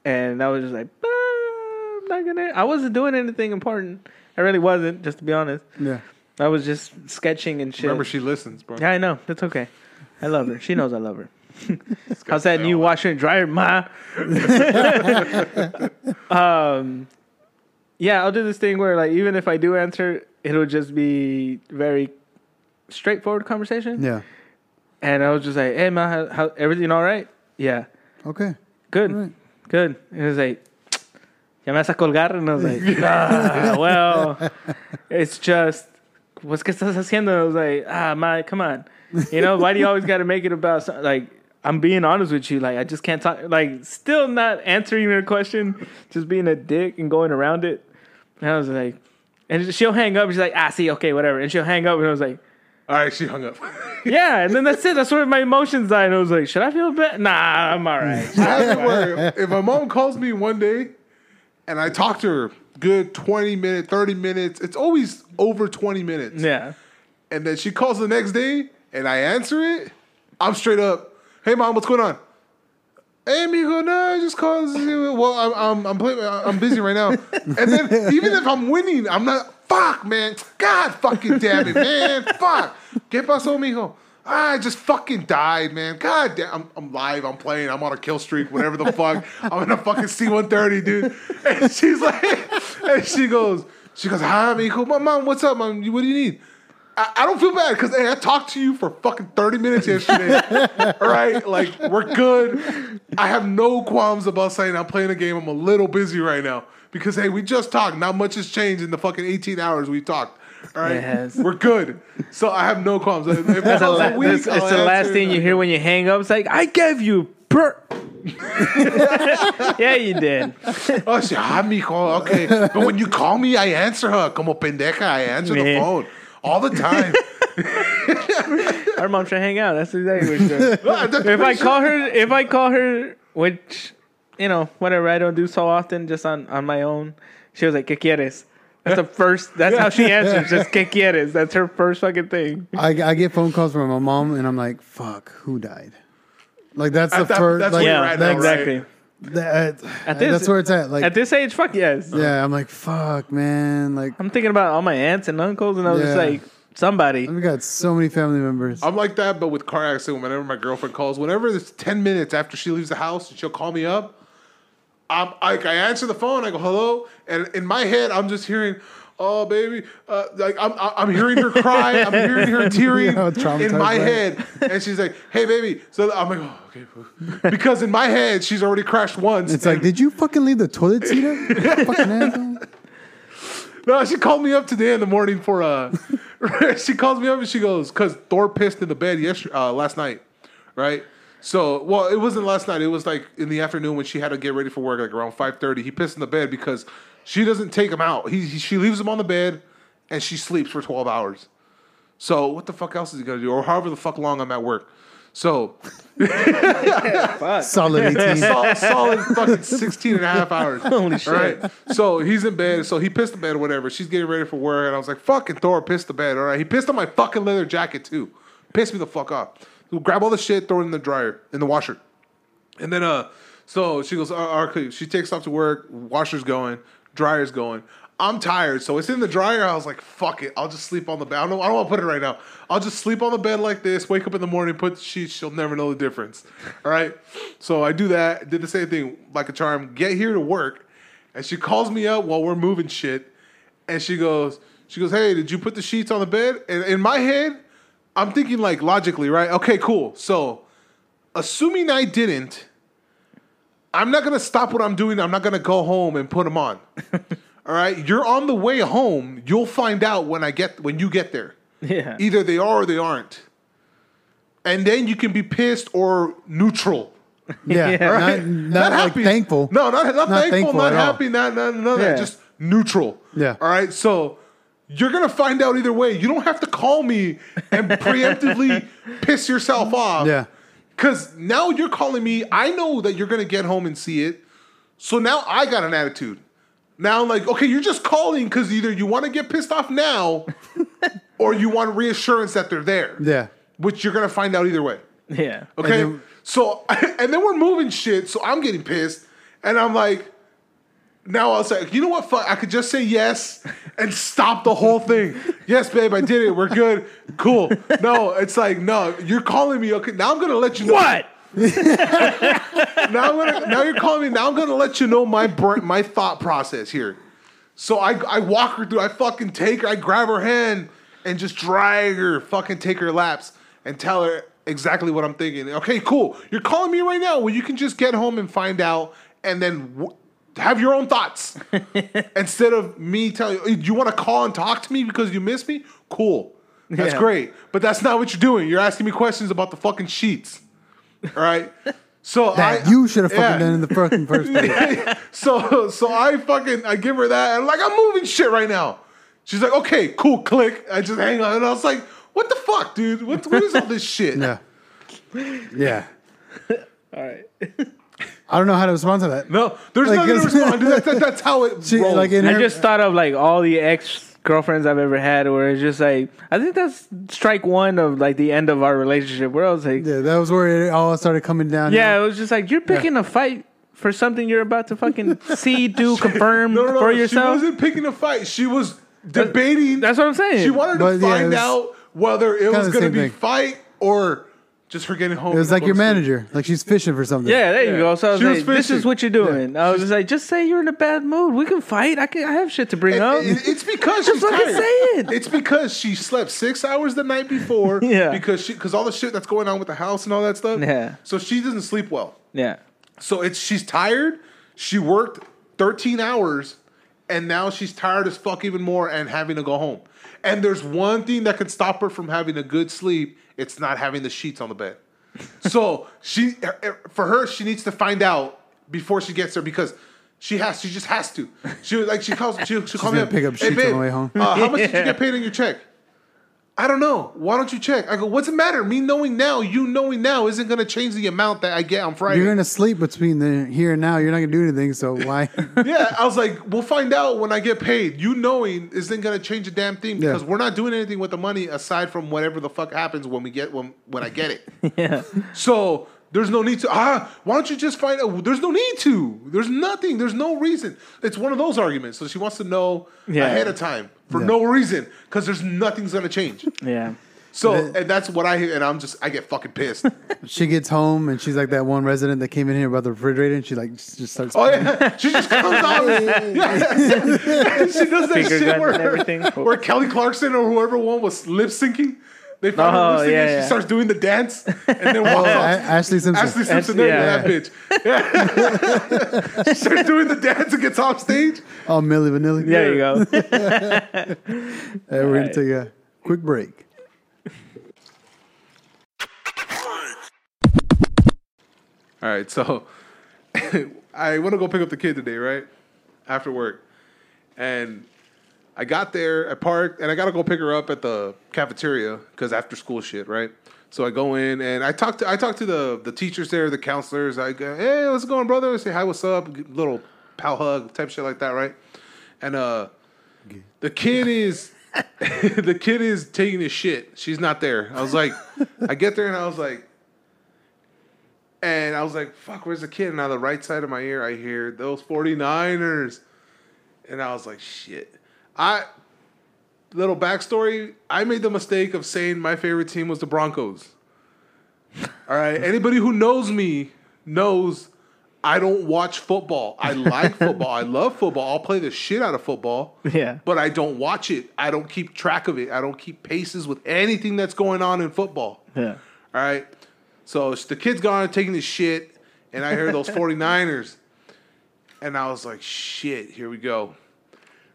and I was just like, "Ah, I'm not gonna. I wasn't doing anything important. I really wasn't, just to be honest. Yeah. I was just sketching and shit. Remember, she listens, bro. yeah, I know. That's okay. I love her. She knows I love her. How's that new washer and dryer, ma? um, yeah, I'll do this thing where, like, even if I do answer, it'll just be very straightforward conversation. Yeah. And I was just like, "Hey, ma, how, how everything all right? Yeah, Okay. good, right. good." And it was like, "Ya me vas a colgar?" And I was like, ah, "Well, it's just." What's que estás haciendo? I was like, ah, my, come on. You know, why do you always got to make it about some, like, I'm being honest with you. Like, I just can't talk. Like, still not answering your question, just being a dick and going around it. And I was like, and she'll hang up. She's like, ah, see, okay, whatever. And she'll hang up, and I was like, All right, she hung up. yeah. And then that's it. That's where my emotions died. And I was like, should I feel bad? Nah, I'm all right. I have if my mom calls me one day and I talk to her good 20 minutes, 30 minutes, it's always over 20 minutes. yeah. And then she calls the next day and I answer it, I'm straight up, hey mom, what's going on? Hey, mijo, no, I just called. Well, I'm I'm I'm, playing, I'm busy right now. And then even if I'm winning, I'm not. Fuck, man. God fucking damn it, man. Fuck. ¿Qué pasó, mijo? I just fucking died, man. God damn. I'm, I'm live. I'm playing. I'm on a kill streak. Whatever the fuck. I'm in a fucking C130, dude. And she's like, and she goes, she goes, hi, mijo. My mom, what's up, mom? What do you need? I, I don't feel bad because hey, I talked to you for fucking 30 minutes yesterday. All right? Like, we're good. I have no qualms about saying I'm playing a game. I'm a little busy right now. Because, hey, we just talked. Not much has changed in the fucking 18 hours we talked. All right? Yes. We're good. So I have no qualms. If That's the la- a week, that's- it's the last thing you hear when you hang up. It's like, I gave you per. yeah, you did. Oh, she, ah, mijo, okay. But when you call me, I answer her. Como pendeja, I answer the phone all the time. Our mom should hang out. That's exactly what she does. That's if I call her, if I call her, which you know, whatever I don't do so often, just on on my own, she was like, "¿Qué quieres?" That's the first. That's how she answers. Just "¿Qué quieres?" That's her first fucking thing. I, I get phone calls from my mom, and I'm like, "Fuck, who died?" Like that's the that- first. that's like, where you're at now, right? exactly. that- At this- that's where it's at. Like, At this age, fuck yes. yeah, I'm like, "Fuck, man!" Like, I'm thinking about all my aunts and uncles, and I was just like, somebody. we got so many family members. I'm like that, but with car accident. Whenever my girlfriend calls, whenever it's ten minutes after she leaves the house, she'll call me up. I'm like, I answer the phone. I go hello, and in my head, I'm just hearing, "Oh, baby," uh, like I'm I'm hearing her cry. I'm hearing her tearing traumatized in my that head, and she's like, "Hey, baby." So I'm like, "Oh, okay," because in my head, she's already crashed once. It's like, did you fucking leave the toilet seat up? fucking asshole. No, she called me up today in the morning for uh she calls me up and she goes, cause Thor pissed in the bed yesterday uh, last night. Right? So well, it wasn't last night, it was like in the afternoon when she had to get ready for work, like around five thirty. He pissed in the bed because she doesn't take him out. He, he she leaves him on the bed and she sleeps for twelve hours. So what the fuck else is he gonna do? Or however the fuck long I'm at work. So Solid 18. solid, solid fucking 16 and a half hours. Holy shit. All right. So he's in bed. So he pissed the bed or whatever. She's getting ready for work. And I was like, fucking Thor pissed the bed. All right. He pissed on my fucking leather jacket too. Pissed me the fuck off. So grab all the shit, throw it in the dryer, in the washer. And then, uh, so she goes, uh, okay. She takes off to work. Washer's going, dryer's going. I'm tired, so it's in the dryer. I was like, "Fuck it, I'll just sleep on the bed." I don't, I don't want to put it right now. I'll just sleep on the bed like this. Wake up in the morning, put the sheets. She'll never know the difference. All right. So I do that. Did the same thing like a charm. Get here to work, and she calls me up while we're moving shit, and she goes, she goes, "Hey, did you put the sheets on the bed?" And in my head, I'm thinking like logically, right? Okay, cool. So, assuming I didn't, I'm not gonna stop what I'm doing. I'm not gonna go home and put them on. All right, you're on the way home. You'll find out when I get when you get there. Yeah. Either they are or they aren't, and then you can be pissed or neutral. Yeah, Yeah. not, Right? not, like happy. thankful. No, not, not, thankful, thankful not at all. happy, not not none of Yeah. that. Just neutral. Yeah. All right. So you're gonna find out either way. You don't have to call me and preemptively piss yourself off. Yeah. Because now you're calling me. I know that you're gonna get home and see it. So now I got an attitude. Now I'm like, okay, you're just calling because either you want to get pissed off now, or you want reassurance that they're there. Yeah. Which you're gonna find out either way. Yeah. Okay. And then- so and then we're moving shit, so I'm getting pissed, and I'm like, now I was like, you know what? Fuck, I could just say yes and stop the whole thing. yes, babe, I did it. We're good. Cool. No, it's like no, you're calling me. Okay, now I'm gonna let you know. What? Now I'm gonna. Now you're calling me. Now I'm gonna let you know my brain, my thought process here. So I I walk her through. I fucking take her. I grab her hand and just drag her. Fucking take her laps and tell her exactly what I'm thinking. Okay, cool. You're calling me right now. Well, you can just get home and find out, and then. W- have your own thoughts instead of me telling you. You want to call and talk to me because you miss me? Cool, that's Yeah. great. But that's not what you're doing. You're asking me questions about the fucking sheets. All right. So That I, you should have fucking yeah. done in the fucking first place. so so I fucking I give her that and like I'm moving shit right now. She's like, okay, cool, click. I just hang on and I was like, what the fuck, dude? What what is all this shit? Yeah. Yeah. All right. I don't know how to respond to that. No, there's Like, nothing to respond. Dude. That, that, that's how it She, rolls. like in I her, just thought of like all the ex girlfriends I've ever had where it's just like I think that's strike one of like the end of our relationship where I was like yeah, that was where it all started coming down. Yeah, it was just like you're picking a fight for something you're about to fucking see, do, confirm no, no, no. for She yourself. wasn't picking a fight. She was debating. That's what I'm saying. She wanted to But, yeah, find was out whether it was going to be thing. fight or just her getting home. It was like your to sleep. manager. Like she's fishing for something. yeah, there you go. So I was She was like, "This is what you're doing." I was just like, "Just say you're in a bad mood. We can fight. I can. I have shit to bring up." It- it- it's because she's fucking tired. say it. It's because she slept six hours the night before. Yeah. Because she because all the shit that's going on with the house and all that stuff. Yeah. So she doesn't sleep well. yeah, So it's she's tired. She worked 13 hours, and now she's tired as fuck even more and having to go home. And there's one thing that can stop her from having a good sleep. It's not having the sheets on the bed. so she, for her, she needs to find out before she gets there because she has. She just has to. She like she calls. She she called me up. pick up hey, sheets on the way home." Uh, how much did you get paid on your check? I don't know. Why don't you check? I go. What's the matter? Me knowing now, you knowing now, isn't going to change the amount that I get on Friday. You're gonna sleep between the here and now. You're not gonna do anything. So why? yeah, I was like, we'll find out when I get paid. You knowing isn't gonna change a damn thing because Yeah. we're not doing anything with the money aside from whatever the fuck happens when we get when when I get it. yeah. So there's no need to ah. Why don't you just find out? There's no need to. There's nothing. There's no reason. It's one of those arguments. So she wants to know Yeah. ahead of time for Yeah. no reason because there's nothing's gonna change. yeah. So and that's what I hear, and I'm just I get fucking pissed. she gets home and she's like that one resident that came in here about the refrigerator, and she like just starts. Oh yeah, she just comes out. Yeah. she does that Finger shit guns where, where Kelly Clarkson or whoever one was lip syncing. They found Oh, her lip syncing. yeah, She yeah. starts doing the dance and then walks Oh, A- off. Ashlee Simpson. Ashlee Simpson, there, yeah. yeah. that bitch. Yeah. she starts doing the dance and gets off stage. Oh, Milli Vanilli. There you go. Hey, we're gonna take a quick break. All right, so I want to go pick up the kid today, right? After work. And I got there, I parked, and I got to go pick her up at the cafeteria because after school shit, right? So I go in and I talk to I talk to the the teachers there, the counselors. I go, hey, what's going, brother? I say hi, what's up? Little pal hug type shit like that, right? And uh, the kid is the kid is taking his shit. She's not there. I was like, I get there and I was like, and I was like, fuck, where's the kid? And on the right side of my ear, I hear those 49ers. And I was like, shit. I, little backstory, I made the mistake of saying my favorite team was the Broncos. All right. Anybody who knows me knows I don't watch football. I like football. I love football. I'll play the shit out of football. Yeah. But I don't watch it. I don't keep track of it. I don't keep paces with anything that's going on in football. Yeah. All right. So the kid's gone taking his shit, and I heard those 49ers. And I was like, shit, here we go.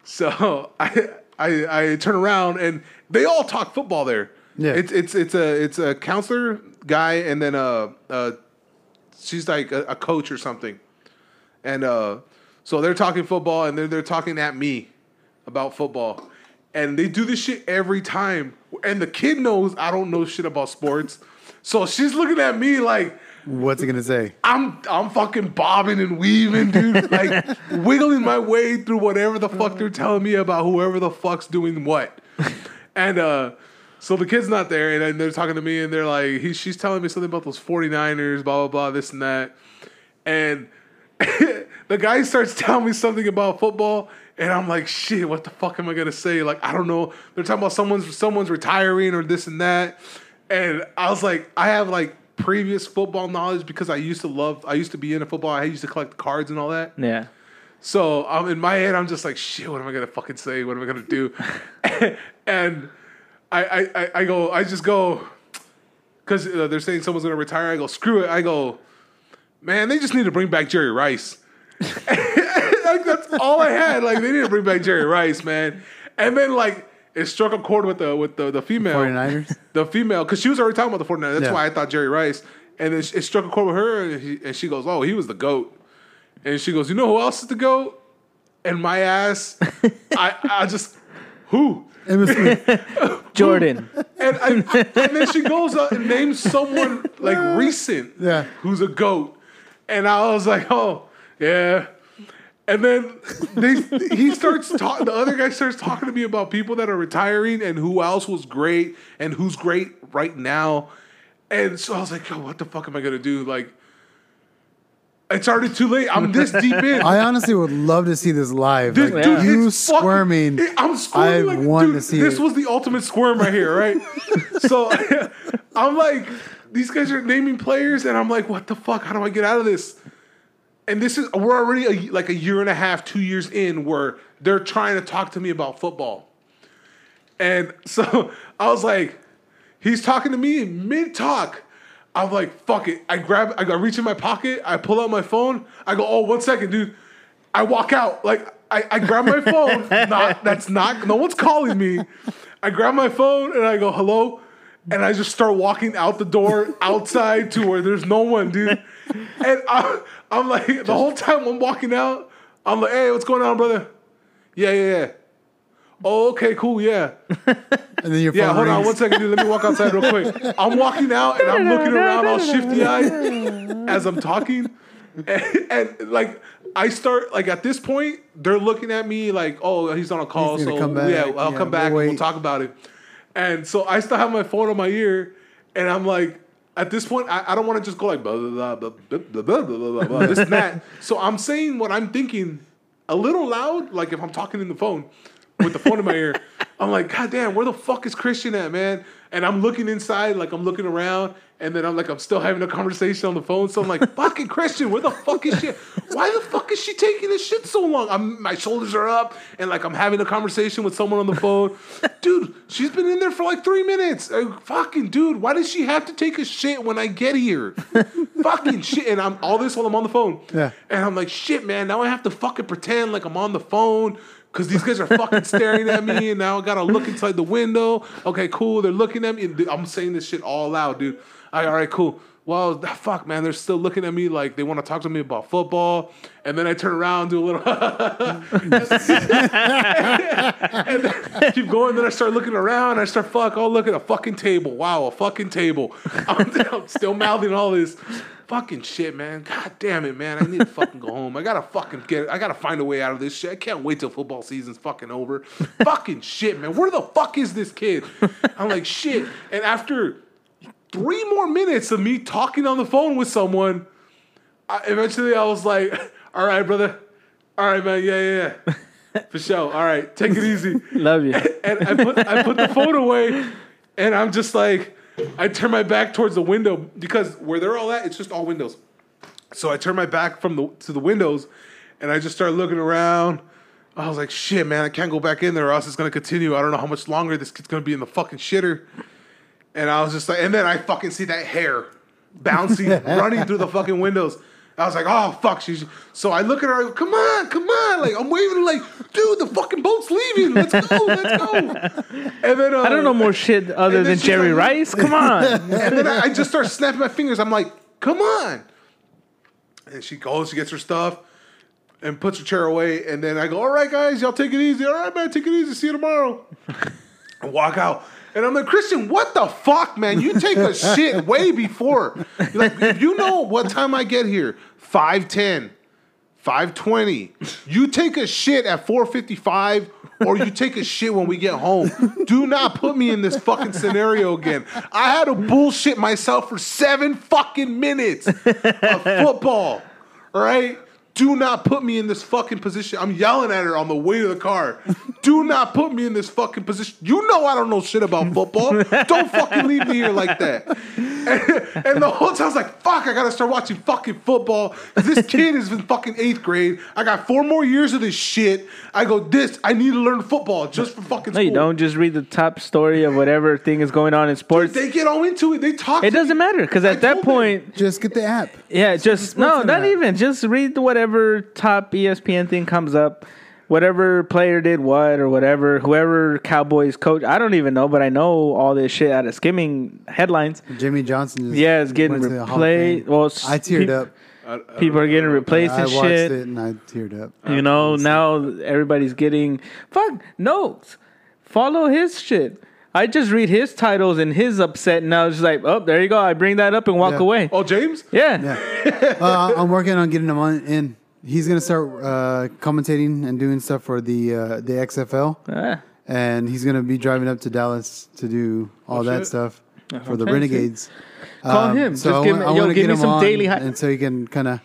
So I I, I turn around and they all talk football there. Yeah. It's it's it's a it's a counselor guy and then uh uh she's like a, a coach or something. And uh so they're talking football and they're they're talking at me about football. And they do this shit every time. And the kid knows I don't know shit about sports. So she's looking at me like What's he gonna say? I'm I'm fucking bobbing and weaving, dude. Like wiggling my way through whatever the fuck they're telling me about whoever the fuck's doing what. And uh so the kid's not there, and then they're talking to me, and they're like, he, she's telling me something about those 49ers, blah, blah, blah, this and that. And the guy starts telling me something about football, and I'm like, shit, what the fuck am I gonna say? Like, I don't know. They're talking about someone's someone's retiring or this and that. And I was like, I have like previous football knowledge because I used to love I used to be into football. I used to collect cards and all that. Yeah. So um, in my head, I'm just like, shit, what am I gonna fucking say? What am I gonna do? and I, I, I, I go, I just go, because uh, they're saying someone's gonna retire. I go, screw it. I go, man, they just need to bring back Jerry Rice. like that's all I had. Like they need to bring back Jerry Rice, man. And then like it struck a chord with the with the the female. 49ers? The female, because she was already talking about the 49ers. That's Yeah. why I thought Jerry Rice. And then it struck a chord with her, and, he, and she goes, "Oh, he was the goat." And she goes, "You know who else is the goat?" And my ass, I, I just who? Amos Smith. Jordan. And, I, and then she goes up and names someone like recent, Yeah. who's a goat. And I was like, oh yeah. And then they, he starts talking. The other guy starts talking to me about people that are retiring and who else was great and who's great right now. And so I was like, yo, what the fuck am I gonna do? Like, it's already too late. I'm this deep in. I honestly would love to see this live. This, Like, dude, you fucking- squirming. it- I'm squirming. I like, want dude, to see This it. was the ultimate squirm right here, right? so I'm like, these guys are naming players, and I'm like, what the fuck? How do I get out of this? And this is we're already a, like a year and a half, two years in, where they're trying to talk to me about football. And so I was like, he's talking to me mid talk. I'm like, fuck it. I grab, I reach in my pocket. I pull out my phone. I go, oh, one second, dude. I walk out. Like, I, I grab my phone. not, that's not, no one's calling me. I grab my phone and I go, hello. And I just start walking out the door outside to where there's no one, dude. And I, I'm like, the whole time I'm walking out, I'm like, hey, what's going on, brother? Yeah, yeah, yeah. Oh, okay, cool, yeah. And then your phone Yeah, phone hold on rings. one second, dude. Let me walk outside real quick. I'm walking out and I'm looking around all shifty eyed as I'm talking. And, and, like I start like at this point, they're looking at me like, oh, he's on a call, He's so gonna come back. yeah, I'll Yeah, come back we'll and we'll wait. talk about it. And so I still have my phone on my ear, and I'm like, at this point, I, I don't want to just go like blah blah blah blah blah blah blah blah blah, this and that. So I'm saying what I'm thinking a little loud, like if I'm talking in the phone with the phone in my ear. I'm like, God damn, where the fuck is Christian at, man? And I'm looking inside, like I'm looking around, and then I'm like, I'm still having a conversation on the phone. So I'm like, fucking Christian, where the fuck is she? Why the fuck is she taking this shit so long? I'm my shoulders are up, and like I'm having a conversation with someone on the phone. Dude, she's been in there for like three minutes. Uh, fucking dude, why does she have to take a shit when I get here? fucking shit. And I'm all this while I'm on the phone. Yeah. And I'm like, shit, man, now I have to fucking pretend like I'm on the phone because these guys are fucking staring at me and now I gotta look inside the window. Okay, cool. They're looking at me. I'm saying this shit all loud, dude. All right, all right, cool. Well, ah, fuck, man, they're still looking at me like they want to talk to me about football. And then I turn around, do a little, and then keep going. Then I start looking around. I start fuck. Oh, look at a fucking table. Wow, a fucking table. I'm, I'm still mouthing all this fucking shit, man. God damn it, man. I need to fucking go home. I gotta fucking get. I gotta find a way out of this shit. I can't wait till football season's fucking over. fucking shit, man. Where the fuck is this kid? I'm like shit. And after three more minutes of me talking on the phone with someone, I, eventually I was like, "All right, brother. All right, man. Yeah, yeah, yeah. For sure. All right, take it easy." Love you. and I put I put the phone away, and I'm just like, I turn my back towards the window because where they're all at, it's just all windows. So I turn my back from the to the windows, and I just start looking around. I was like, shit, man, I can't go back in there, or else it's gonna continue. I don't know how much longer this kid's gonna be in the fucking shitter. And I was just like, and then I fucking see that hair bouncing, running through the fucking windows. I was like, oh fuck, she's. So I look at her, I go, come on, come on, like I'm waving, like, dude, the fucking boat's leaving. Let's go, let's go. And then uh, I don't know more shit other than she's Jerry like- Rice. Come on. and then I, I just start snapping my fingers. I'm like, come on. And she goes, she gets her stuff and puts her chair away. And then I go, all right, guys, y'all take it easy. All right, man, take it easy. See you tomorrow. and walk out. And I'm like, Christian, what the fuck, man? You take a shit way before. Like, if you know what time I get here, 510, 520. You take a shit at 455 or you take a shit when we get home. Do not put me in this fucking scenario again. I had to bullshit myself for seven fucking minutes of football. All right? Do not put me in this fucking position. I'm yelling at her on the way to the car. Do not put me in this fucking position. You know I don't know shit about football. Don't fucking leave me here like that. And, and the whole time I was like, fuck, I gotta start watching fucking football. This kid is in fucking eighth grade. I got four more years of this shit. I go, this, I need to learn football just for fucking No, school. you don't. Just read the top story of whatever thing is going on in sports. They get all into it. They talk. It to doesn't me. matter because I at that told them. point, Just get the app. yeah, just no, not to even. Just read whatever top E ESPN thing comes up. whatever player did what or whatever, whoever Cowboys coach. I don't even know, but I know all this shit out of skimming headlines. Jimmy Johnson. Just Yeah, it's getting went to the Hall of replaced. Well, I teared peop- up. I- I People are don't getting know. replaced I and watched shit. it and I teared up. You know, now everybody's getting fuck notes. Follow his shit. I just read his titles and his upset, and I was just like, oh, there you go. I bring that up and walk Yeah. away. Oh, James? Yeah. Yeah. uh, I'm working on getting him on in. He's gonna start uh, commentating and doing stuff for the uh, the XFL, Ah, and he's gonna be driving up to Dallas to do all Oh, that shit. stuff for the Okay, Renegades. Um, Call him. So Just I give want- me- I yo, wanna give get me him some on, daily hi- and so he can kind of,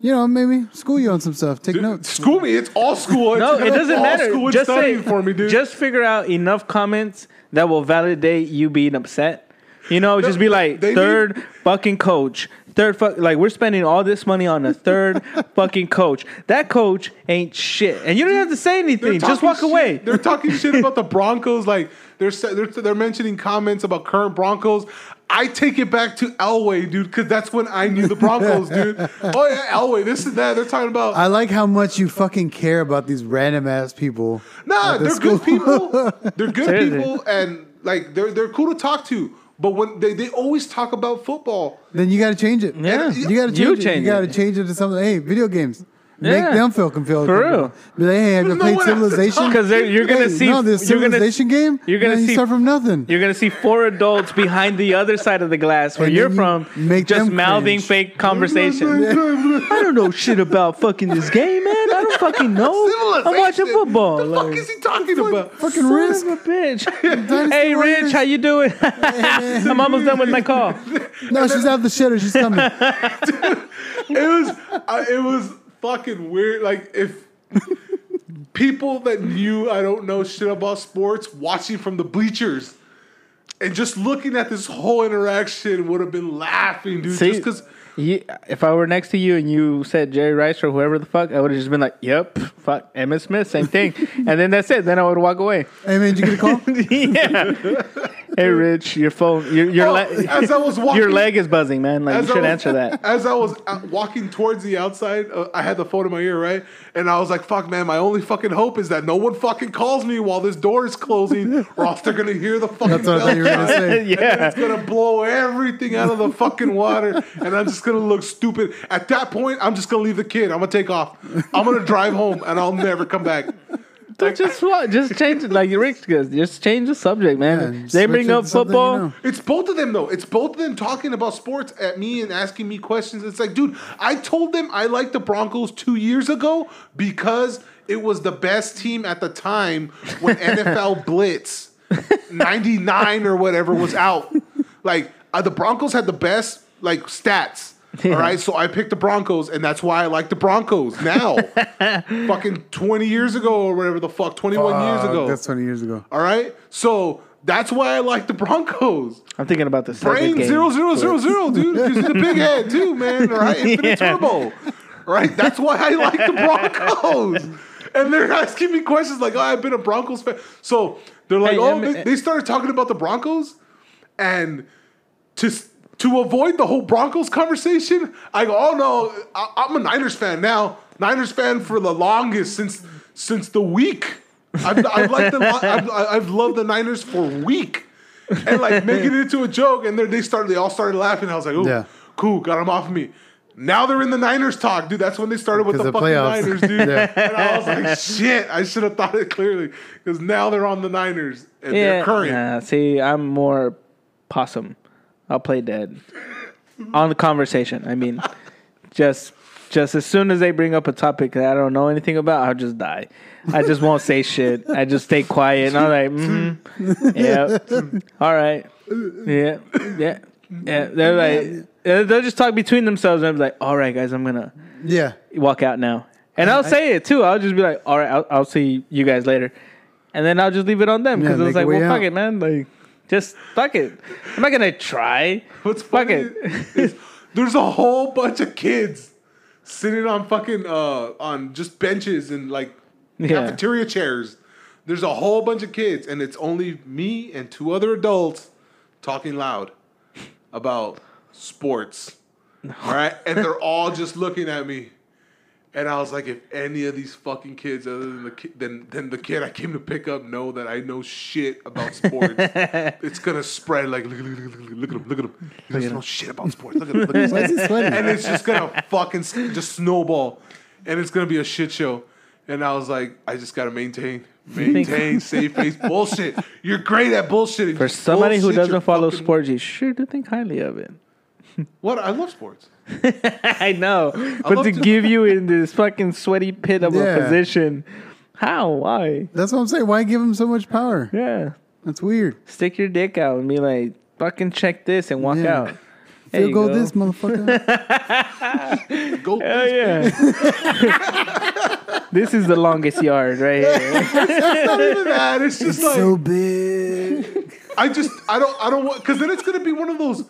you know, maybe school you on some stuff. Take Dude, notes. School me. It's all school. no, it doesn't all matter. School and Just say studying for me, dude. Just figure out enough comments that will validate you being upset. You know, just be like they third fucking coach. Third fuck like we're spending all this money on a third fucking coach. That coach ain't shit, and you don't have to say anything. Just walk shit- away. They're talking shit about the Broncos. Like they're they're they're mentioning comments about current Broncos. I take it back to Elway, dude, because that's when I knew the Broncos, dude. Oh yeah, Elway, this and that. They're talking about. I like how much you fucking care about these random ass people. Nah, the they're school. good people. They're good Seriously. people, and like they're they're cool to talk to. But when they, they always talk about football, Then you got to change it. Yeah. you got to change You it. change you got to change it to something. Hey, video games. Yeah. Make them feel confused. For real. Be like, hey, have you No played one has to Civilization? talk. Because you're gonna Hey, see no, this you're gonna Civilization game. you're gonna man, you start from nothing. You're gonna see four adults behind the other side of the glass where And you're then you from, make just mouthing cringe. fake conversation. I don't know shit about fucking this game, man. I don't fucking know. I'm watching football. The fuck is he talking about? Fucking son risk. of a bitch. Hey, Rich, how you doing? I'm almost done with my call. No, she's out the shitter. She's coming. it was uh, it was fucking weird. Like if people that knew I don't know shit about sports watching from the bleachers and just looking at this whole interaction would have been laughing, dude. See, just because you, if I were next to you and you said Jerry Rice or whoever the fuck, I would have just been like, "Yep, fuck Emmitt Smith, same thing," and then that's it. Then I would walk away. hey, man, did you get a call? yeah. Hey, Rich, your phone, your your, Oh, le- as I was walking, your leg is buzzing, man. Like you should was- answer that. As I was walking towards the outside, uh, I had the phone in my ear, right? And I was like, fuck, man, my only fucking hope is that no one fucking calls me while this door is closing, or else they're going to hear the fucking That's what I thought you were bell gonna chime. say. And yeah. it's gonna blow everything out of the fucking water, and I'm just gonna look stupid. At that point, I'm just gonna leave the kid. I'm gonna take off. I'm gonna drive home, and I'll never come back. But just what? Just change it, like Rick goes. Just change the subject, man. Yeah, they bring up to something you football. know. It's both of them though. It's both of them talking about sports at me and asking me questions. It's like, dude, I told them I liked the Broncos two years ago because it was the best team at the time when NFL Blitz '99 or whatever was out. Like uh, the Broncos had the best like stats. All right, so I picked the Broncos, and that's why I like the Broncos now. Fucking twenty years ago or whatever the fuck, twenty-one years Uh, ago. That's 20 years ago. All right, so that's why I like the Broncos. I'm thinking about the Brain second game. zero zero zero zero, dude. Because he's a big head too, man. All right, infinite Yeah. turbo. All right, that's why I like the Broncos. And they're asking me questions like, "Oh, I've been a Broncos fan." So they're like, Hey, "Oh," they, they started talking about the Broncos, and to to avoid the whole Broncos conversation, I go, "Oh no, I, I'm a Niners fan now. Niners fan for the longest since since the week. I've, I've liked the I've, I've loved the Niners for a week." and like making it into a joke, and then they started. They all started laughing. I was like, "Oh, Yeah. cool, got them off of me." Now they're in the Niners talk, dude. That's when they started with the, 'Cause the fucking playoffs. Niners, dude. Yeah. And I was like, "Shit, I should have thought it clearly." Because now they're on the Niners and Yeah, they're current. nah, see, I'm more possum. I'll play dead on the conversation. I mean, just just as soon as they bring up a topic that I don't know anything about, I'll just die. I just won't say shit. I just stay quiet, and I'm like, mm-hmm, yeah, all right, yeah, yeah, yeah. They're like, they'll just talk between themselves, and I'm like, all right, guys, I'm gonna Yeah. walk out now. And I'll say it too. I'll just be like, all right, I'll, I'll see you guys later. And then I'll just leave it on them Yeah, because it was like, well, way fuck out. it, man. Like, just fuck it. I'm not to try. What's Fuck funny is there's a whole bunch of kids sitting on fucking uh on just benches and like Yeah. cafeteria chairs. There's a whole bunch of kids, and it's only me and two other adults talking loud about sports. All right, and they're all just looking at me, And I was like, if any of these fucking kids, other than the ki- than than the kid I came to pick up, know that I know shit about sports, it's gonna spread. Like, look, look, look, look, look at him, look at him. He doesn't know shit about sports. Look at him. Look at him. Why is he sweating? and it's just gonna fucking s- just snowball, and it's gonna be a shit show. And I was like, I just gotta maintain, maintain, save face bullshit. You're great at bullshitting. For somebody who Bullshit your doesn't follow fucking- sports, you sure do think highly of it. What I love sports. I know, but to to- give you in this fucking sweaty pit of Yeah. a position, how? Why? That's what I'm saying. Why give him so much power? Yeah, That's weird. stick your dick out and be like, fucking check this and walk Yeah. out. There Field you goal go. this motherfucker. Go. Hell yeah. this is the longest yard right here. Not even that. It's just like so big. I just I don't I don't want because then it's gonna be one of those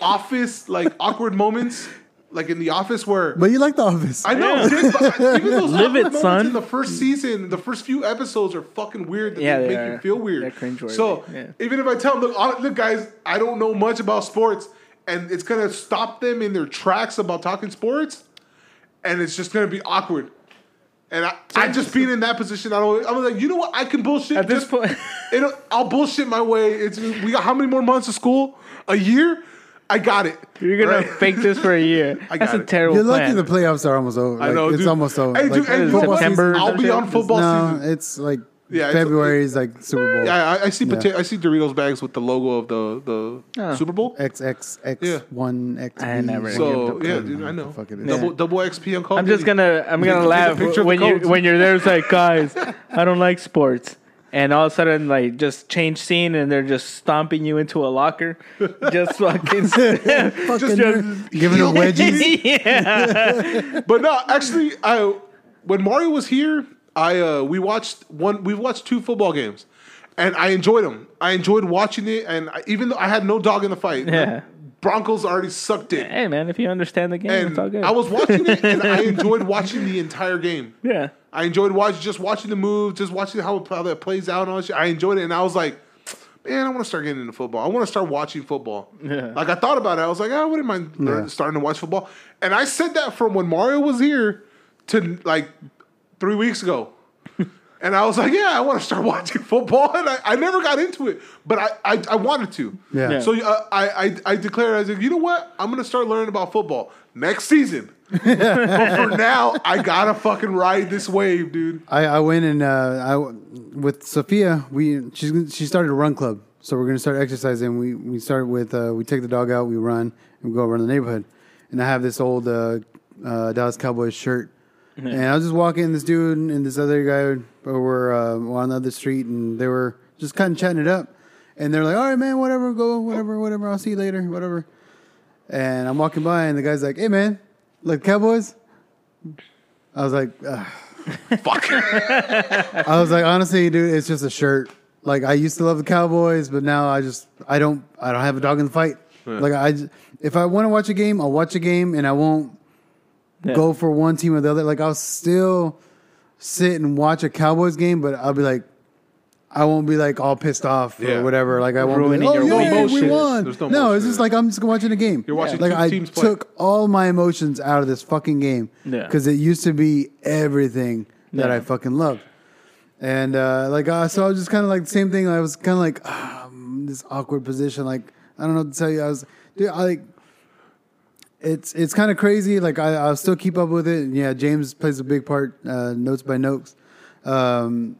office like awkward moments like in the office where But you like the office. I know dude, but even those Live awkward it, moments son. in the first season the first few episodes are fucking weird that Yeah, they they make you feel weird They're so yeah. even if I tell them look look guys I don't know much about sports and it's gonna stop them in their tracks about talking sports and it's just gonna be awkward. And I, I just being in that position, I don't. I'm like, you know what? I can bullshit. At this just- point- I'll bullshit my way. It's we got how many more months of school? A year? I got it. You're gonna Right? fake this for a year. I That's got a terrible You're lucky plan. the playoffs are almost over. I Like, know. it's dude. almost over. Hey, Like, dude, hey, football September season- I'll be on football No, season. it's like Yeah, it's- February is like Super Bowl. Yeah, I, I see. Yeah. Pota- I see Doritos bags with the logo of the the Oh. Super Bowl. XXX Yeah. one X. I never- So Yeah, yeah, the- dude, I know. fuck it is. Double double XP on Call. I'm of just Duty. gonna I'm gonna Take a laugh picture of when the you codes. when you're there. It's like guys, I don't like sports, and all of a sudden like just change scene and they're just stomping you into a locker, just fucking Fucking just, giving them wedgies. yeah. But no, actually, I when Mario was here, I uh, we watched one. We've watched two football games, and I enjoyed them. I enjoyed watching it, and I, even though I had no dog in the fight, the Yeah. Broncos already sucked it. Hey man, if you understand the game, And it's all good. I was watching it, and I enjoyed watching the entire game. yeah. I enjoyed watching just watching the moves, just watching how, how that plays out and all that shit. I enjoyed it, and I was like, man, I want to start getting into football. I want to start watching football. Yeah. Like I thought about it. I was like, I wouldn't mind learn- starting to watch football. And I said that from when Mario was here to like three weeks ago. And I was like, yeah, I want to start watching football. And I, I never got into it, but I, I, I wanted to. Yeah. Yeah. So uh, I, I, I declared, I was like, you know what? I'm going to start learning about football next season. but for now, I got to fucking ride this wave, dude. I, I went and uh, I with Sophia. We she's she started a run club, so we're gonna start exercising. We we start with uh, we take the dog out, we run, and we go around the neighborhood. And I have this old uh, uh, Dallas Cowboys shirt, and I was just walking. This dude and this other guy were uh, on the other street, and they were just kind of chatting it up. And they're like, "All right, man, whatever, go, whatever, whatever. I'll see you later, whatever." And I'm walking by, and the guy's like, "Hey, man, like Cowboys." I was like, Ugh. Fuck. I was like, honestly, dude, it's just a shirt. Like I used to love the Cowboys, but now I just I don't I don't have a dog in the fight. Like I if I want to watch a game, I'll watch a game, and I won't Yeah. go for one team or the other. Like I'll still sit and watch a Cowboys game, but I'll be like, I won't be like all pissed off Yeah. or whatever. Like I won't Ruining be like, oh your yeah, week. we won. There's no no, it's just like I'm just watching a game. You're watching like two I teams play. took all my emotions out of this fucking game Yeah. because it used to be everything that Yeah. I fucking loved. And uh, like, uh, so I was just kind of like the same thing. I was kind of like I'm in this awkward position. Like, I don't know what to tell you. I was, dude, I like, it's it's kind of crazy. Like, I, I'll still keep up with it. And yeah, James plays a big part, uh, notes by notes, um,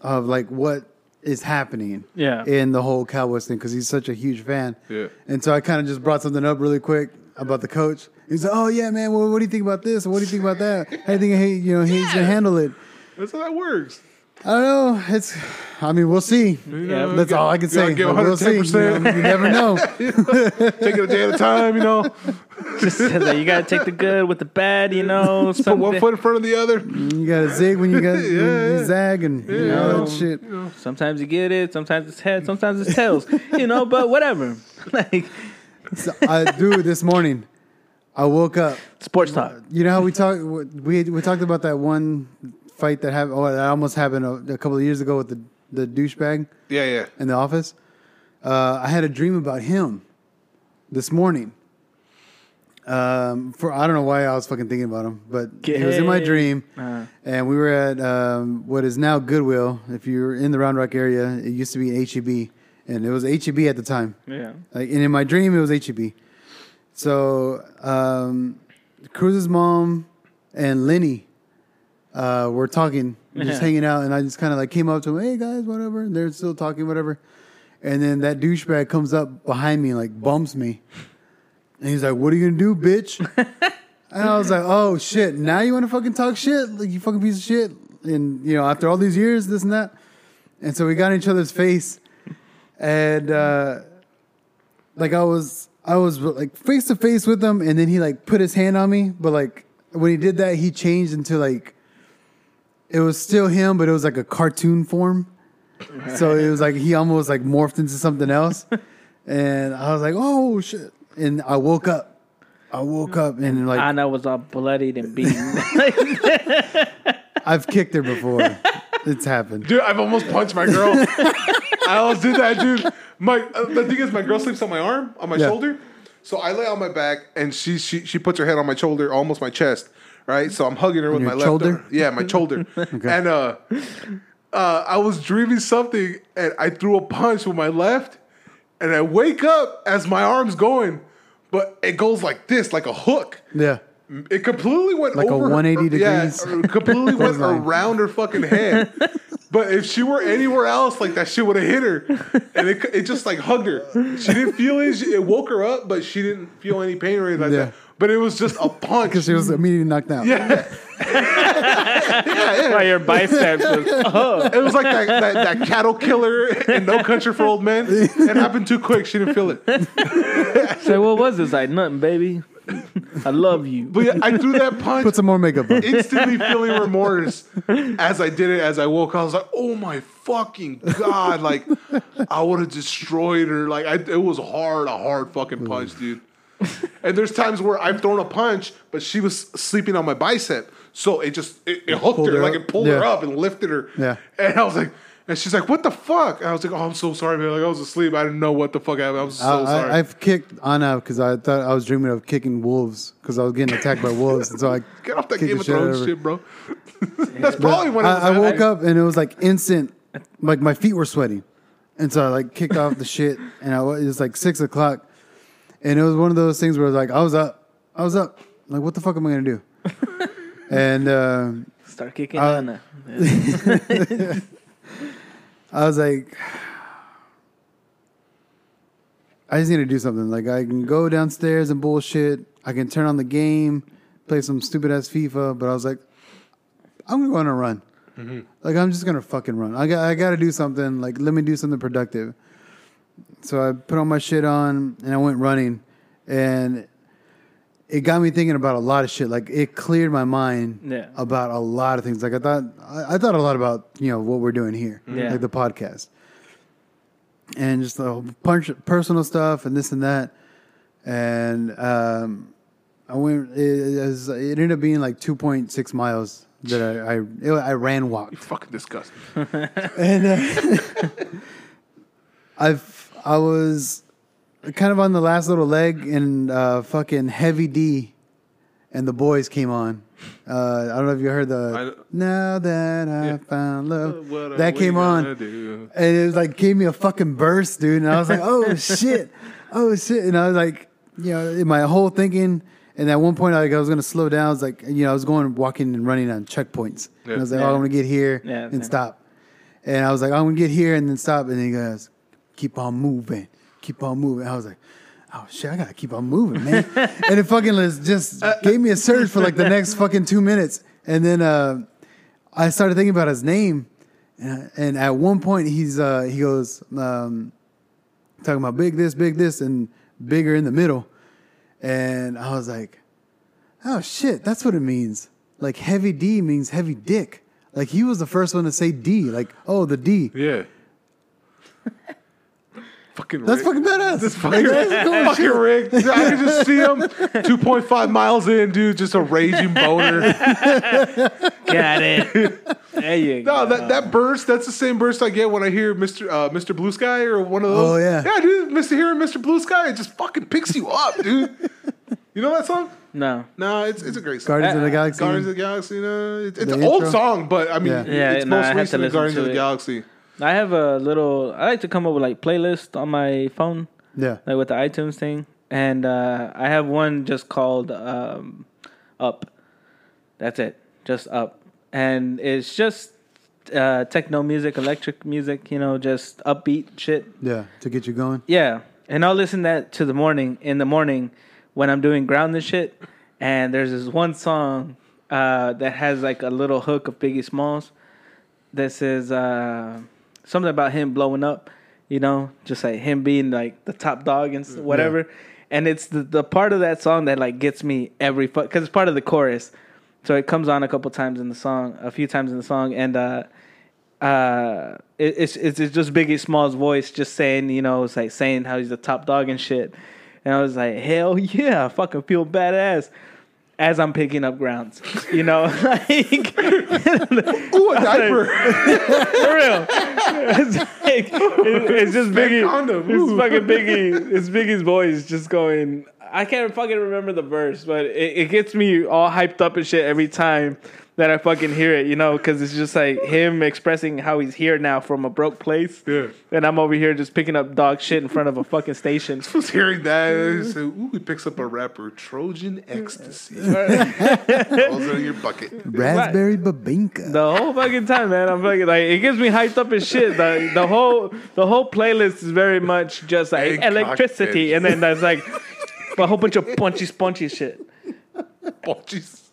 of like what is happening Yeah. in the whole Cowboys thing because he's such a huge fan. Yeah. And so I kind of just brought something up really quick about the coach. He's like, "Oh yeah, man. Well, what do you think about this? What do you think about that? How do you think he, you know he's gonna handle it?" That's how that works. I don't know. It's. I mean, we'll see. Yeah, That's all I can say. give but we'll see. You, know, you never know. Take it a day at a time, you know. Just said that you gotta take the good with the bad, you know. Put one foot in front of the other. You got to zig when you got Yeah, you yeah. zag and you know that shit. Sometimes you get it, sometimes it's head, sometimes it's tails, you know. But whatever. Like So, I, dude, this morning I woke up. sports talk. You know how we talked? We we talked about that one fight that happened. Oh, that almost happened a, a couple of years ago with the the douchebag Yeah, yeah. in the office. Uh, I had a dream about him this morning, Um, for I don't know why I was fucking thinking about him, but Get- he was in my dream, Uh, and we were at um, what is now Goodwill. If you're in the Round Rock area, it used to be HEB, and it was HEB at the time. yeah. Like, and in my dream, it was HEB. So, um, Cruz's mom and Lenny uh, were talking, just Yeah. hanging out, and I just kind of like came up to them, hey guys, whatever. And they're still talking, whatever. And then that douchebag comes up behind me and like bumps me. And he's like, what are you gonna do, bitch? and I was like, oh shit, now you wanna fucking talk shit? Like, you fucking piece of shit. And, you know, after all these years, this and that. And so we got in each other's face. And, uh, like I was I was like face to face with him and then he like put his hand on me but like when he did that he changed into like it was still him but it was like a cartoon form so it was like he almost like morphed into something else and I was like oh shit and I woke up I woke up and like Anna was all bloodied and beaten. I've kicked her before it's happened Dude, I've almost punched my girl. I almost did that, dude. My uh, the thing is, my girl sleeps on my arm, on my Yeah. shoulder. So I lay on my back, and she she she puts her head on my shoulder, almost my chest. Right. So I'm hugging her with your my left. shoulder? arm. Yeah, my shoulder. And uh, uh, I was dreaming something, and I threw a punch with my left, and I wake up as my arm's going, but it goes like this, like a hook. yeah It completely went Like a over her- 180 yeah, degrees? or completely went around her fucking head. But if she were anywhere else, like that shit would have hit her, and it, it just like hugged her. She didn't feel it. It woke her up, but she didn't feel any pain or anything like Yeah. that. But it was just a punch. because she was immediately knocked out yeah, yeah, yeah. Why your biceps was, oh. It was like that, that, that cattle killer in No Country for Old Men. It happened too quick. She didn't feel it. Say, what was this? Like, nothing, baby. I love you. But yeah, I threw that punch. put some more makeup on instantly feeling remorse as I did it. As I woke, up, I was like, "Oh my fucking god!" Like I would have destroyed her. Like I, it was hard, a hard fucking punch, dude. And there's times where I've thrown a punch, but she was sleeping on my bicep, so it just it, it hooked Pulled her, her like it pulled her up and lifted her. Yeah. And I was like. And she's like, "What the fuck?" And I was like, "Oh, I'm so sorry, man. Like I was asleep. I didn't know what the fuck happened. I was so I, sorry." I, I've kicked Anna because I thought I was dreaming of kicking wolves because I was getting attacked by wolves, and so I Get off that Game of shit Thrones her. shit, bro. That's probably when I, I woke up and it was like instant, like my feet were sweating, and so I like kicked off the shit, and I it was like six o'clock, and it was one of those things where I was like I was up, I was up, like what the fuck am I gonna do? And uh, Start kicking Anna. I was like, I just need to do something. Like I can go downstairs and bullshit. I can turn on the game, play some stupid ass FIFA. But I was like, I'm gonna go on a run. Like I'm just gonna fucking run. I got I got to do something. Like let me do something productive. So I put all my shit on and I went running, and it got me thinking about a lot of shit. Like it cleared my mind Yeah. about a lot of things. Like I thought, I, I thought a lot about you know what we're doing here, Yeah. like the podcast, and just the whole bunch of personal stuff and this and that. And um, I went. It, it, was, it ended up being like two point six miles that I I, it, I ran walked. fucking disgusting. And uh, I've I was kind of on the last little leg, and uh, fucking Heavy D and the boys came on. Uh, I don't know if you heard the I- now that I Yeah. found love What that came on, and it was like gave me a fucking burst, dude. And I was like, oh shit, oh shit, and I was like, you know, in my whole thinking. And at one point, like I was gonna slow down. I was like, you know, I was going walking and running on checkpoints. And I was like, Yeah. oh, I'm gonna get here Yeah, and same. stop. And I was like, I'm gonna get here and then stop. And he goes, keep on moving, keep on moving. I was like, oh shit, I gotta keep on moving, man. and it fucking just gave me a surge for like the next fucking two minutes. And then uh, I started thinking about his name. And, and at one point, he's uh, he goes um, talking about big this, big this, and bigger in the middle. And I was like, oh shit, that's what it means. Like heavy D means heavy dick. Like he was the first one to say D. Like, oh, the D. Yeah. fucking That's fucking badass. That's fucking, fucking Rick. I can just see him 2.5 miles in, dude, just a raging boner. Got it. There you No, go. that, that burst, that's the same burst I get when I hear Mr. Uh, Mr. Blue Sky or one of those. Oh, yeah. Yeah, dude, Mr. Hearing Mr. Blue Sky, it just fucking picks you up, dude. You know that song? No. No, it's it's a great song. Guardians of the Uh, Galaxy. Guardians of the Galaxy. No, it's, it's The an old song, but I mean, Yeah. Yeah, it's no, most have to recently Guardians to of the it. Galaxy. I have a little. I like to come up with like playlist on my phone, Yeah. like with the iTunes thing, and uh, I have one just called um, "Up." That's it, just "Up," and it's just uh, techno music, electric music. You know, just upbeat shit. Yeah. To get you going. Yeah, and I'll listen that to the morning in the morning when I'm doing ground and shit. And there's this one song uh, that has like a little hook of Biggie Smalls that says uh, something about him blowing up. You know, just like him being like the top dog and whatever. And it's the, the part of that song that like gets me every because it's part of the chorus. So it comes on a couple times in the song, a few times in the song, and uh, uh, it, it's, it's it's just Biggie Small's voice just saying, you know, it's like saying how he's the top dog and shit. And I was like, hell yeah, I fucking feel badass as I'm picking up grounds, you know, like Ooh, a diaper. for real. It's, like, it- it's just Biggie. condom. It's fucking Biggie. It's Biggie's voice just going. I can't fucking remember the verse, but it, it gets me all hyped up and shit every time that I fucking hear it, you know, because it's just like him expressing how he's here now from a broke place. Yeah. And I'm over here just picking up dog shit in front of a fucking station. was hearing that. I said, Ooh, he picks up a rapper, Trojan Ecstasy. Falls out of your bucket. Raspberry babinka. The whole fucking time, man. I'm fucking like it gets me hyped up as shit. The the whole the whole playlist is very much just like And electricity, cockpit. and then there's like a whole bunch of punchy spunchy shit. Oh,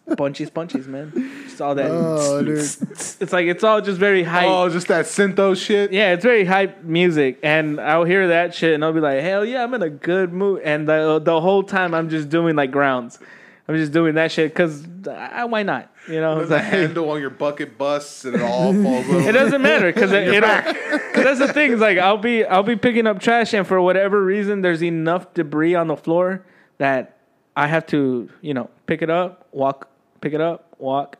jeez. Punchy spunchies, man. Just all that. Oh, dude. It's like it's all just very hype. Oh, just that syntho shit. Yeah, it's very hype music, and I'll hear that shit, and I'll be like, "Hell yeah, I'm in a good mood." And the the whole time, I'm just doing like grounds. I'm just doing that shit because uh, why not? You know, it's The like, handle on your bucket busts and it all falls over. It doesn't matter because it, it cause that's the thing. Is like I'll be I'll be picking up trash, and for whatever reason, there's enough debris on the floor that I have to you know pick it up, walk, pick it up, walk.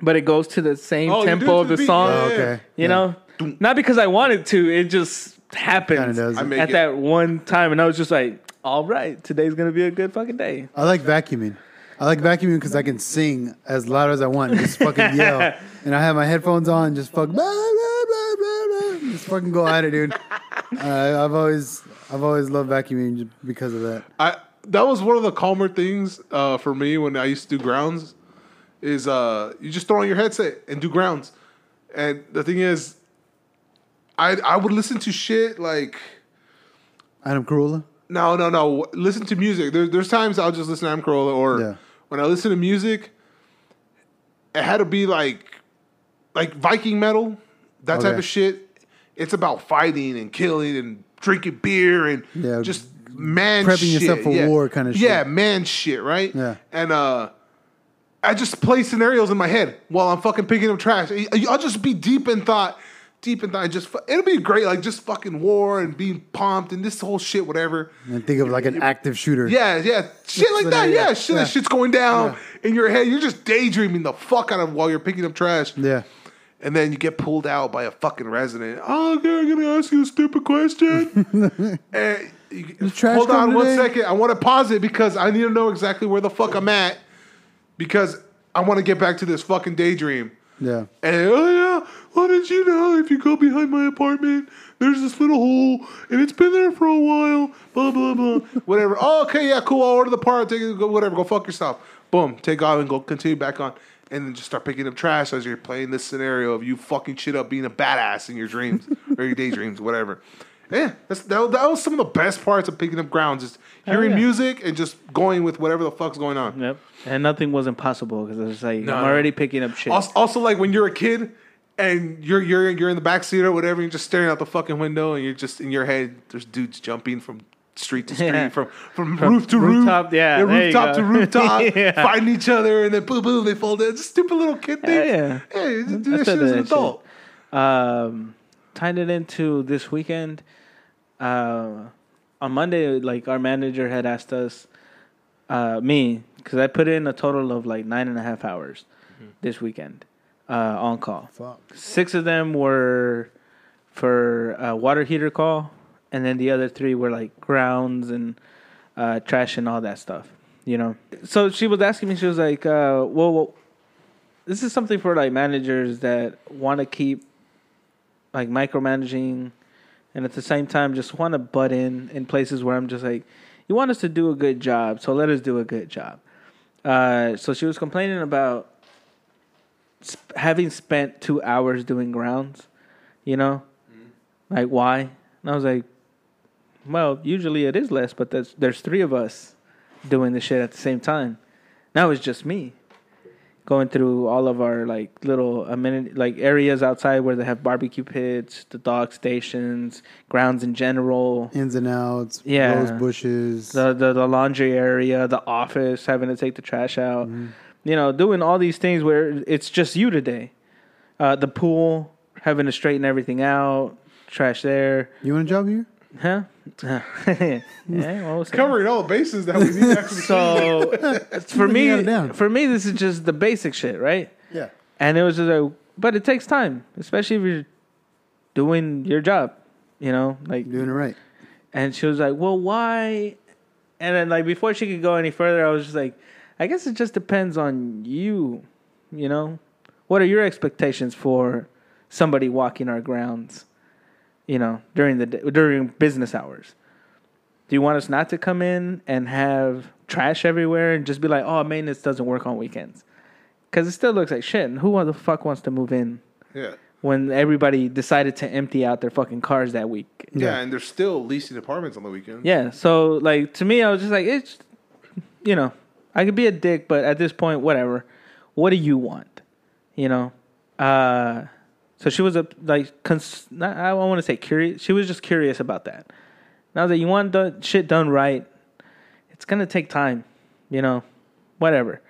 But it goes to the same Oh, you do tempo it of the the beat, song. yeah, Oh, yeah. okay. You Yeah. know, not because I wanted to. It just happens Kinda does. I make at it- that one time, and I was just like, "All right, today's gonna be a good fucking day." I like vacuuming. I like vacuuming because I can sing as loud as I want and just fucking yell. And I have my headphones on and just fuck, blah, blah, blah, blah, blah, just fucking go at it, dude. Uh, I've always, I've always loved vacuuming just because of that. I that was one of the calmer things uh, for me when I used to do grounds. Is uh, you just throw on your headset and do grounds, and the thing is, I I would listen to shit like Adam Carolla. no no no listen to music. There, there's times I'll just listen to Adam Carolla or Yeah. when I listen to music, it had to be like like Viking metal, that type of shit. It's about fighting and killing and drinking beer and Yeah, just man prepping shit. yourself for yeah. war kinda shit. Yeah, man shit, right? Yeah. And uh I just play scenarios in my head while I'm fucking picking up trash. I'll just be deep in thought, deep in thought. Just it'll be great, like just fucking war and being pumped and this whole shit, whatever. And think of like an active shooter. Yeah, yeah, shit like that. Yeah, yeah, shit. yeah. That shit's going down in your head. You're just daydreaming the fuck out of while you're picking up trash. Yeah. And then you get pulled out by a fucking resident. Oh, okay, I'm gonna ask you a stupid question. and hold on one today? second. I want to pause it because I need to know exactly where the fuck I'm at because I want to get back to this fucking daydream. Yeah. And oh yeah, why did you know if you go behind my apartment, there's this little hole and it's been there for a while. Blah blah blah. Whatever. Oh, okay, yeah, cool. I'll order the part. Take it. Go, whatever. Go fuck yourself. Boom. Take off and go continue back on. And then just start picking up trash as you're playing this scenario of you fucking shit up being a badass in your dreams or your daydreams, whatever. Yeah, that's, that, that was some of the best parts of picking up grounds. Just hearing yeah. music and just going with whatever the fuck's going on. Yep. And nothing was impossible because I was like, No, I'm already picking up shit. Also, also, like when you're a kid and you're you're you're in the back seat or whatever, you're just staring out the fucking window, and you're just in your head. There's dudes jumping from street to street, Yeah. from, from roof to rooftop, roof, yeah, rooftop to rooftop, Yeah. fighting each other, and then boom, boom, they fall down. Just stupid little kid thing. Yeah, yeah. you just do that shit as an adult. um, tying it into this weekend. Uh, on Monday, like our manager had asked us, uh, me, because I put in a total of like nine and a half hours this weekend uh, on call. Fuck. Six of them were for a water heater call, and then the other three were like grounds and uh, trash and all that stuff. you know. So she was asking me, she was like, uh, well, well this is something for like managers that want to keep like micromanaging and at the same time just want to butt in in places where I'm just like, you want us to do a good job, so let us do a good job. Uh, so she was complaining about sp- having spent two hours doing grounds, you know, like why? And I was like, well, usually it is less, but there's there's three of us doing the shit at the same time. Now it's just me going through all of our like little amenity like areas outside where they have barbecue pits, the dog stations, grounds in general, Ins and outs, Yeah. rose bushes. the, the the laundry area, the office, having to take the trash out. You know, doing all these things where it's just you today. Uh, the pool, having to straighten everything out, trash there, you want a job here? Huh? yeah, well, we'll. Covering all the bases that we need to actually. So for me, got it down. for me, this is just the basic shit, right? Yeah. And it was just like, but it takes time, especially if you're doing your job, you know, like. Doing it right. And she was like, "Well, why?" And then, like, before she could go any further, I was just like, "I guess it just depends on you, you know. What are your expectations for somebody walking our grounds, you know, during the day, during business hours? Do you want us not to come in and have trash everywhere and just be like, "Oh, maintenance doesn't work on weekends," because it still looks like shit. And who the fuck wants to move in yeah. when everybody decided to empty out their fucking cars that week? yeah, Yeah. and they're still leasing apartments on the weekend. Yeah. So like to me, I was just like, it's, you know, I could be a dick, but at this point, whatever. What do you want? You know. Uh, so she was a like, cons- not, I want to say curious. She was just curious about that. Now that you want the shit done right? It's gonna take time. You know, whatever.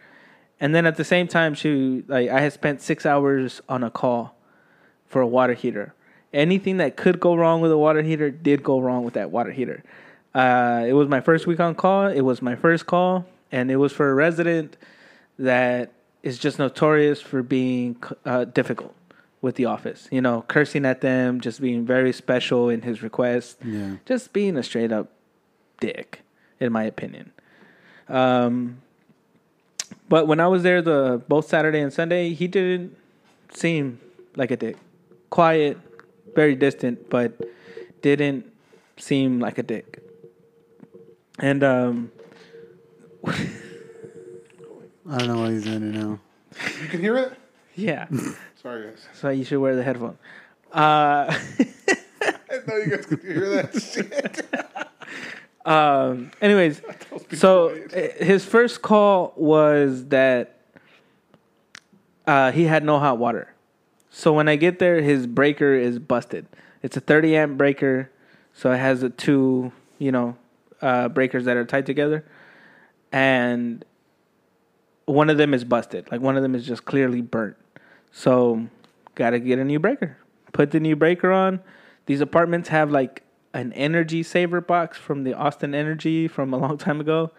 And then at the same time, she like I had spent six hours on a call for a water heater. Anything that could go wrong with a water heater did go wrong with that water heater. Uh, it was my first week on call. It was my first call, and it was for a resident that is just notorious for being uh, difficult with the office. You know, cursing at them, just being very special in his request, Yeah. just being a straight up dick, in my opinion. Um, but when I was there, the both Saturday and Sunday, he didn't seem like a dick. Quiet, very distant, but didn't seem like a dick. And um, I don't know why he's in it now. You can hear it. Yeah, Sorry, guys. so you should wear the headphone. Uh, I know you guys could hear that shit. um, anyways, so uh, his first call was that uh, he had no hot water. So when I get there, his breaker is busted. It's a 30 amp breaker, so it has the two, you know, uh, breakers that are tied together, and one of them is busted. Like one of them is just clearly burnt. So got to get a new breaker. Put the new breaker on. These apartments have like an energy saver box from the Austin Energy from a long time ago.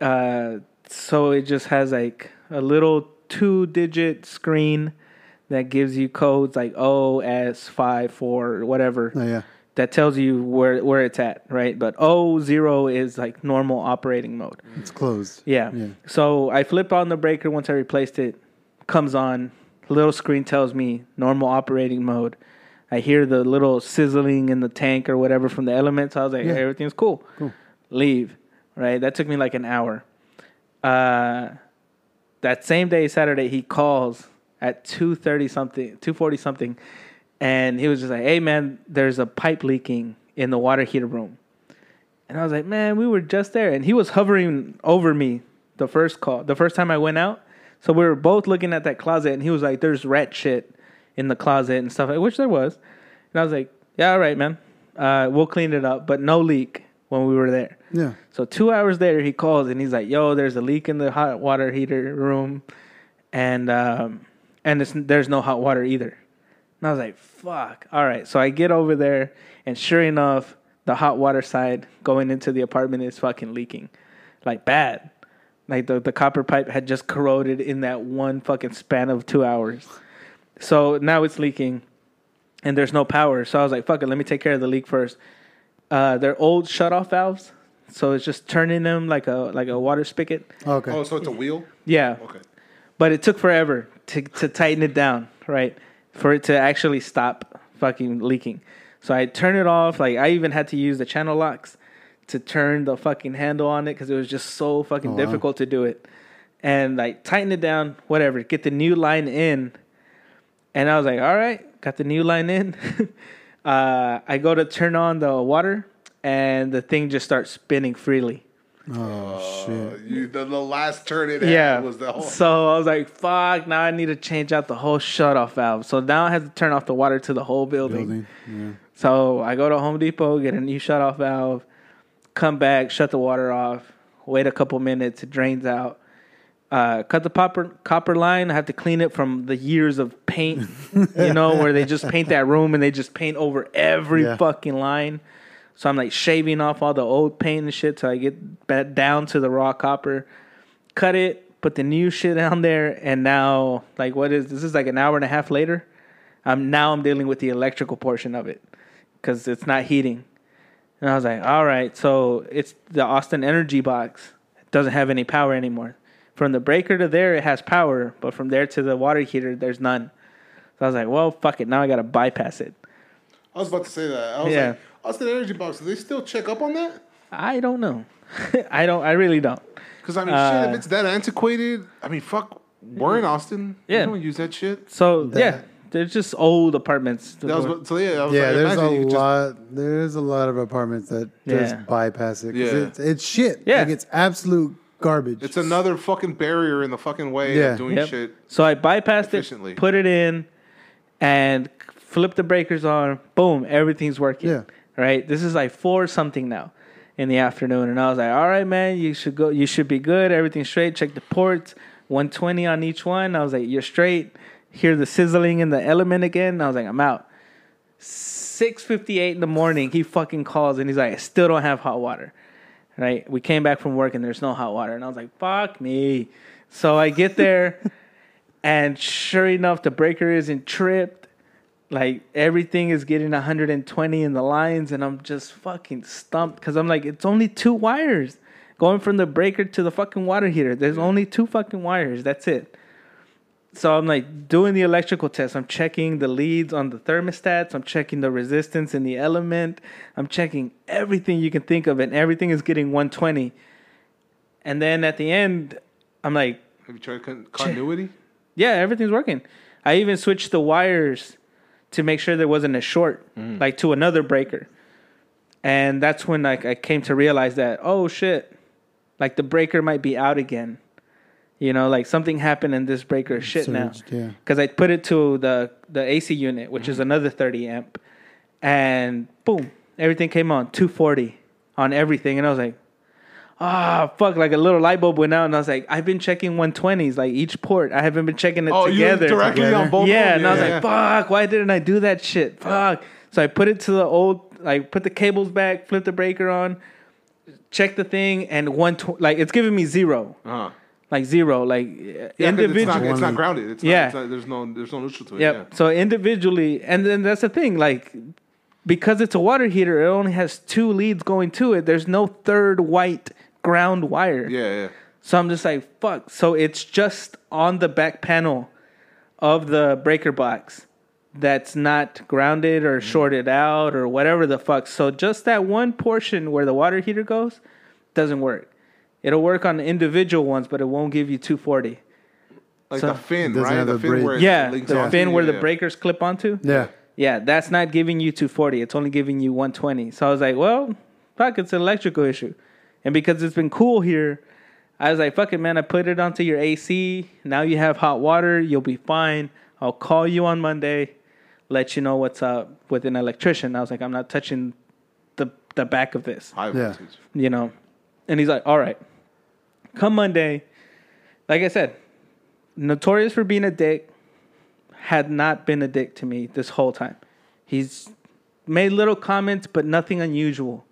Uh, so it just has like a little two digit screen that gives you codes like OS5, 4, whatever Oh yeah. that tells you where where it's at, right? But O zero is like normal operating mode. It's closed. Yeah. Yeah. So I flip on the breaker once I replaced it, comes on, little screen tells me normal operating mode. I hear the little sizzling in the tank or whatever from the elements. I was like, Yeah. everything's cool. Cool. Leave. Right? That took me like an hour. Uh that same day, Saturday, he calls at two thirty something, two forty something, and he was just like, "Hey man, there's a pipe leaking in the water heater room." And I was like, "Man, we were just there." And he was hovering over me the first call, the first time I went out. So we were both looking at that closet, and he was like, "There's rat shit in the closet and stuff," which there was. And I was like, "Yeah, all right, man. Uh, we'll clean it up, but no leak when we were there." Yeah. So two hours later, he calls and he's like, "Yo, there's a leak in the hot water heater room, and um, and it's, there's no hot water either." And I was like, "Fuck!" All right, so I get over there, and sure enough, the hot water side going into the apartment is fucking leaking, like bad. Like the the copper pipe had just corroded in that one fucking span of two hours. So now it's leaking, and there's no power. So I was like, "Fuck it, let me take care of the leak first. Uh, they're old shut off valves, so it's just turning them like a like a water spigot. Okay. Oh, so it's a wheel? Yeah, Okay. but it took forever to to tighten it down, right? For it to actually stop fucking leaking. So I turned it off. Like I even had to use the channel locks to turn the fucking handle on it because it was just so fucking Oh, wow. difficult to do it. And like tighten it down, whatever. Get the new line in, and I was like, all right, got the new line in. uh, I go to turn on the water, and the thing just starts spinning freely. Oh shit. Uh, you, the, the last turn it had Yeah. was the whole. So I was like, fuck, now I need to change out the whole shut off valve. So now I have to turn off the water to the whole building. Building. Yeah. So I go to Home Depot, get a new shut off valve, come back, shut the water off, wait a couple minutes, it drains out. Uh, cut the copper copper line. I have to clean it from the years of paint, you know, where they just paint that room and they just paint over every Yeah. fucking line. So I'm like shaving off all the old paint and shit till I get back down to the raw copper. Cut it, put the new shit down there, and now like what is this is like an hour and a half later. I'm now I'm dealing with the electrical portion of it because it's not heating. And I was like, all right, so it's the Austin Energy box. It doesn't have any power anymore. From the breaker to there, it has power, but from there to the water heater, there's none. So I was like, well, fuck it. Now I got to bypass it. I was about to say that. I was Yeah. like, Austin Energy Box, do they still check up on that? I don't know. I don't. I really don't. Because, I mean, Uh, shit, if it's that antiquated, I mean, fuck, we're in Austin. Yeah. We don't use that shit. So That- yeah, they're just old apartments. That was, what- so, yeah, I was Yeah, like, there's imagine a you could just- lot. There's a lot of apartments that just Yeah. bypass it. 'cause Yeah. it's, it's shit. Yeah. like it's absolute garbage. It's another fucking barrier in the fucking way Yeah. of doing Yep. shit. So I bypassed Efficiently. it, put it in, and flip the breakers on. Boom, everything's working. Yeah. Right. This is like four something now in the afternoon, and I was like, "All right, man, you should go. You should be good. Everything's straight. Check the ports. 120 on each one." I was like, "You're straight." Hear the sizzling in the element again. I was like, "I'm out." 6:58 in the morning, he fucking calls and he's like, "I still don't have hot water." Right? We came back from work and there's no hot water, and I was like, "Fuck me." So I get there, and sure enough, the breaker isn't tripped. Like everything is getting 120 in the lines, and I'm just fucking stumped because I'm like, it's only two wires going from the breaker to the fucking water heater. There's only two fucking wires. That's it. So I'm like doing the electrical test. I'm checking the leads on the thermostats. I'm checking the resistance in the element. I'm checking everything you can think of, and everything is getting 120. And then at the end, I'm like, Have you tried con- continuity? yeah, everything's working. I even switched the wires to make sure there wasn't a short, mm. like to another breaker. And that's when like I came to realize that oh shit, like the breaker might be out again. You know, like something happened in this breaker is shit now. Surged, yeah. Because I put it to the the AC unit, which is another 30 amp, and boom, everything came on 240 on everything, and I was like, ah, fuck, like a little light bulb went out, and I was like, I've been checking 120s, like each port. I haven't been checking it Oh, you together. directly Together. on both yeah, of and? I was yeah. like, fuck, why didn't I do that shit? Fuck. So I put it to the old, like, put the cables back, flip the breaker on, check the thing, and one, tw- like, it's giving me zero, Uh-huh. Like zero, like Yeah, 'cause individual. It's not, it's not grounded. It's Yeah. Not, it's not, there's no there's no neutral to it. Yep. Yeah. So individually, and then that's the thing, like because it's a water heater, it only has two leads going to it. There's no third white ground wire. Yeah, yeah. So I'm just like, fuck. So it's just on the back panel of the breaker box that's not grounded or mm-hmm. shorted out or whatever the fuck. So just that one portion where the water heater goes doesn't work. It'll work on the individual ones, but it won't give you 240. Like So- the fin, right? have The the fin bridge. where it Yeah, links the onto fin you, where the breakers clip onto. Yeah. Yeah, that's not giving you 240. It's only giving you 120. So I was like, well, fuck, it's an electrical issue. And because it's been cool here, I was like, fuck it, man. I put it onto your AC. Now you have hot water. You'll be fine. I'll call you on Monday, let you know what's up with an electrician. I was like, I'm not touching the the back of this High Yeah. you know. And he's like, all right, come Monday. Like I said, notorious for being a dick, had not been a dick to me this whole time. He's made little comments, but nothing unusual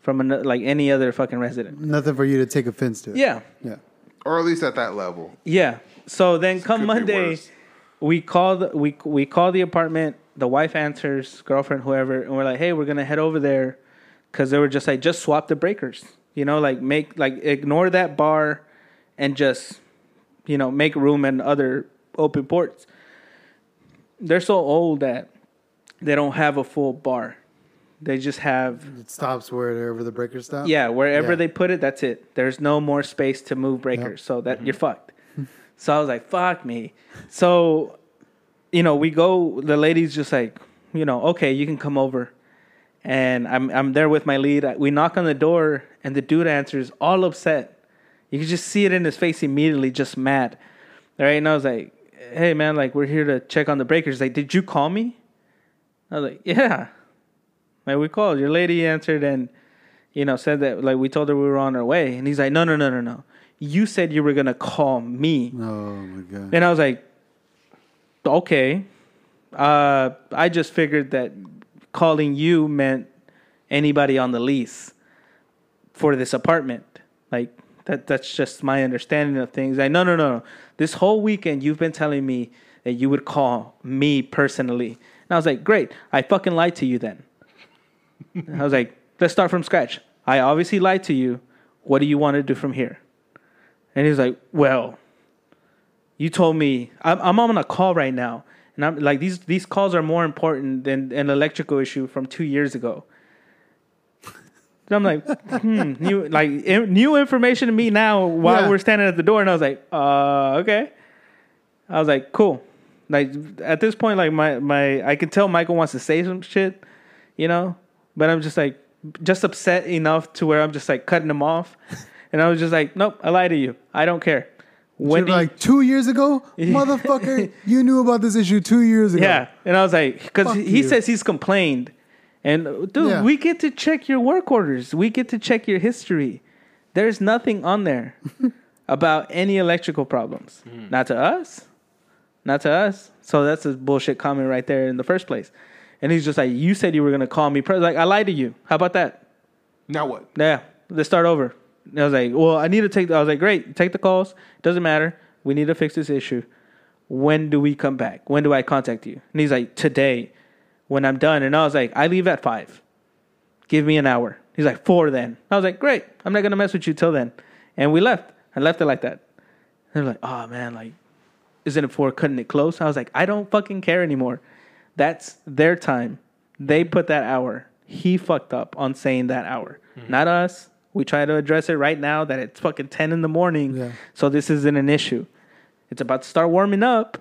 from an, like any other fucking resident. Nothing for you to take offense to. Yeah, Yeah. Or at least at that level. yeah. So then come Monday, we call the we we call the apartment. The wife answers, girlfriend, whoever, and we're like, hey, we're gonna head over there because they were just like, just swap the breakers. You know, like make like ignore that bar and just you know make room in other open ports. They're so old that they don't have a full bar. They just have It stops wherever the breakers stop. yeah, wherever Yeah. they put it, that's it. There's no more space to move breakers, so that mm-hmm. you're fucked. so I was like, "Fuck me." So, you know, we go. The lady's just like, you know, okay, you can come over, and I'm I'm there with my lead. We knock on the door, and the dude answers, all upset. You can just see it in his face immediately, just mad. Right, and I was like, "Hey, man, like we're here to check on the breakers." Like, did you call me? I was like, "Yeah." Like we called. Your lady answered and you know said that like we told her we were on our way, and he's like, no, no, no, no, no. You said you were gonna call me, Oh my god. and I was like, okay. Uh, I just figured that calling you meant anybody on the lease for this apartment. Like that. That's just my understanding of things. Like no, no, no, no. This whole weekend you've been telling me that you would call me personally, and I was like, great. I fucking lied to you then. I was like, let's start from scratch. I obviously lied to you. What do you want to do from here? And he's like, well, you told me I'm, I'm on a call right now, and I'm like these these calls are more important than an electrical issue from two years ago. And I'm like, hmm, new like in, new information to me now while Yeah. we're standing at the door, and I was like, uh, okay. I was like, cool. Like at this point, like my my I can tell Michael wants to say some shit, you know, but I'm just like just upset enough to where I'm just like cutting him off, and I was just like, nope, I lied to you. I don't care. When When do you- like two years ago, motherfucker, you knew about this issue two years ago. Yeah, and I was like, because he you. says he's complained, and dude, Yeah. we get to check your work orders. We get to check your history. There's nothing on there about any electrical problems. Mm. Not to us, not to us. So that's a bullshit comment right there in the first place. And he's just like, you said you were gonna call me. Like I lied to you. How about that? Now what? Yeah, let's start over. And I was like, well, I need to take. I was like, great, take the calls. Doesn't matter. We need to fix this issue. When do we come back? When do I contact you? And he's like, today, when I'm done. And I was like, I leave at five. Give me an hour. He's like, four then. I was like, great. I'm not gonna mess with you till then. And we left. I left it like that. They're like, oh man, like, isn't it for cutting it close? I was like, I don't fucking care anymore. That's their time. They put that hour. He fucked up on saying that hour, mm-hmm. not us. We try to address it right now that it's fucking 10 in the morning. Yeah. So this isn't an issue. It's about to start warming up.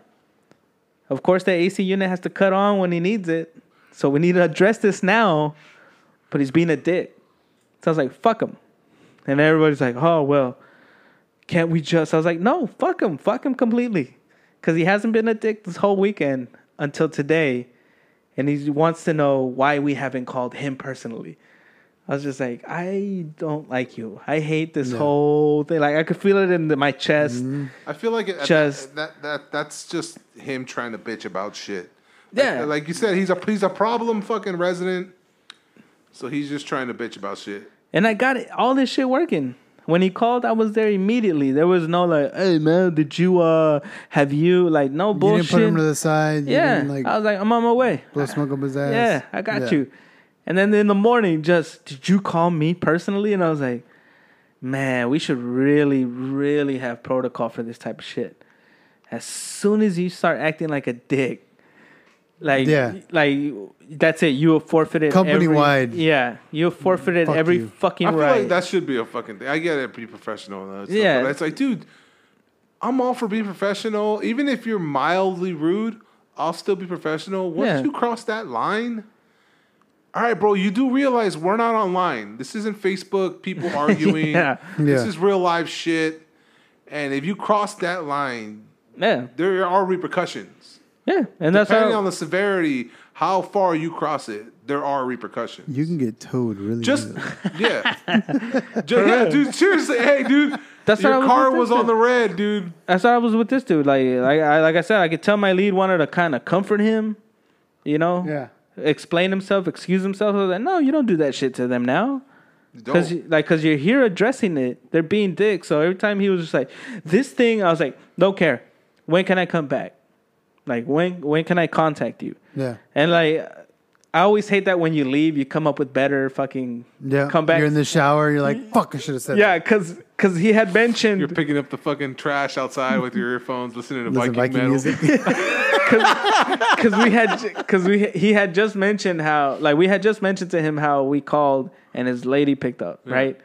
Of course, the AC unit has to cut on when he needs it. So we need to address this now. But he's being a dick. So I was like, fuck him. And everybody's like, oh, well, can't we just? I was like, no, fuck him. Fuck him completely. Because he hasn't been a dick this whole weekend until today. And he wants to know why we haven't called him personally. I was just like, I don't like you. I hate this whole thing. Like I could feel it in the, my chest. I feel like it, Just- that, that that's just him trying to bitch about shit. Yeah. like, you said, he's a he's a problem fucking resident. So he's just trying to bitch about shit. And I got it, all this shit working. When he called, I was there immediately. There was no like, hey man, did you uh have you like no You bullshit? didn't put him to the side. You yeah, like I was like, I'm on my way. blow smoke up his ass. Yeah, I got Yeah. you. And then in the morning, just did you call me personally? And I was like, man, we should really, really have protocol for this type of shit. As soon as you start acting like a dick, like Yeah. like that's it. You have forfeited every- Company-wide. Yeah, you have forfeited Fuck every you. fucking I feel right. like that should be a fucking thing. I get it, be professional. And that stuff, Yeah. but it's like, dude, I'm all for being professional. Even if you're mildly rude, I'll still be professional. Once Yeah. you cross that line, all right, bro, you do realize we're not online. This isn't Facebook, people arguing. Yeah. This Yeah. is real life shit. And if you cross that line, yeah, there are repercussions. yeah, and that's Depending how. on the severity, how far you cross it, there are repercussions. You can get towed really Just easily. yeah, Ju- yeah, dude. Seriously, hey, dude. That's what I your was car with was on the red, dude. That's how I was with this dude. Like, like I like I said, I could tell my lead wanted to kind of comfort him, you know, Yeah. Explain himself, excuse himself. I was like, no, you don't do that shit to them now. Because like, cause you're here addressing it. They're being dicks. So every time he was just like, this thing, I was like, don't care. When can I come back? Like when when can I contact you? Yeah. And like, I always hate that when you leave, you come up with better fucking Yeah. come back. You're in the shower. You're like, fuck, I should have said yeah, because because he had mentioned You're picking up the fucking trash outside with your earphones, listening to that. Listen, Viking, Viking metal. music. because we had because we he had just mentioned how like we had just mentioned to him how we called and his lady picked up right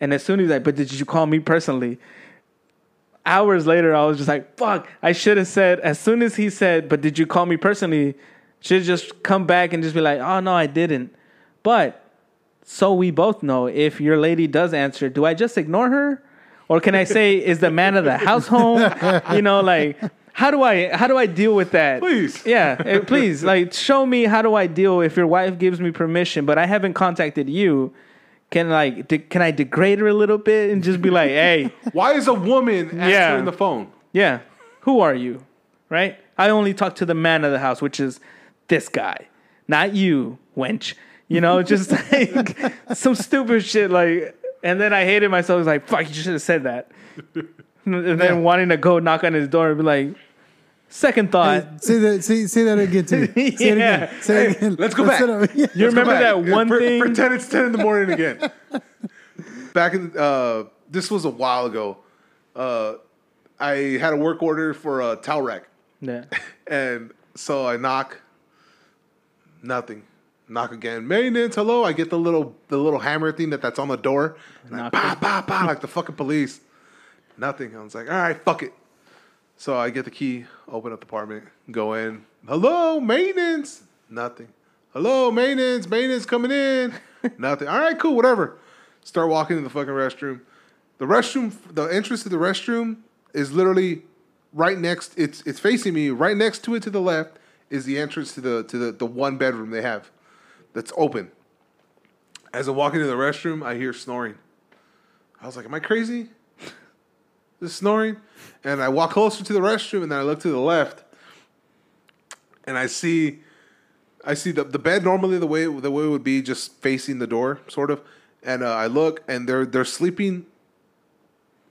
and as soon as he's like but did you call me personally hours later i was just like fuck i should have said as soon as he said but did you call me personally should just come back and just be like oh no i didn't but so we both know if your lady does answer do i just ignore her or can i say is the man of the house home you know like how do i how do i deal with that Please. yeah, eh, please, like show me how do I deal if your wife gives me permission, but I haven't contacted you. Can like de- can I degrade her a little bit and just be like, hey, Why is a woman answering Yeah. the phone? yeah, who are you? Right? I only talk to the man of the house, which is this guy, not you, wench. You know, just like some stupid shit. Like, and then I hated myself. I was like, fuck, you should have said that. And then wanting to go knock on his door and be like, second thought. Hey, say that. Say, say that again too. Say it Yeah. again. Say it again. let's go back. set up- yeah. You Let's remember back. that one Pre- thing? Pretend it's ten in the morning again. back in uh, this was a while ago. Uh, I had a work order for a towel rack, Yeah. and so I knock. Nothing. Knock again. Maintenance. Hello. I get the little the little hammer thing that that's on the door. And I, bah, bah, bah, like the fucking police. Nothing. I was like, all right, fuck it. So I get the key, open up the apartment, go in. Hello, maintenance. Nothing. Hello, maintenance. Maintenance coming in. Nothing. All right, cool, whatever. Start walking in the fucking restroom. The restroom, the entrance to the restroom is literally right next. It's it's facing me. Right next to it, to the left, is the entrance to the to the the one bedroom they have, that's open. As I walk into the restroom, I hear snoring. I was like, "Am I crazy?" Just snoring, and I walk closer to the restroom, and then I look to the left, and I see, I see the the bed normally the way the way it would be just facing the door, sort of, and uh, I look, and they're they're sleeping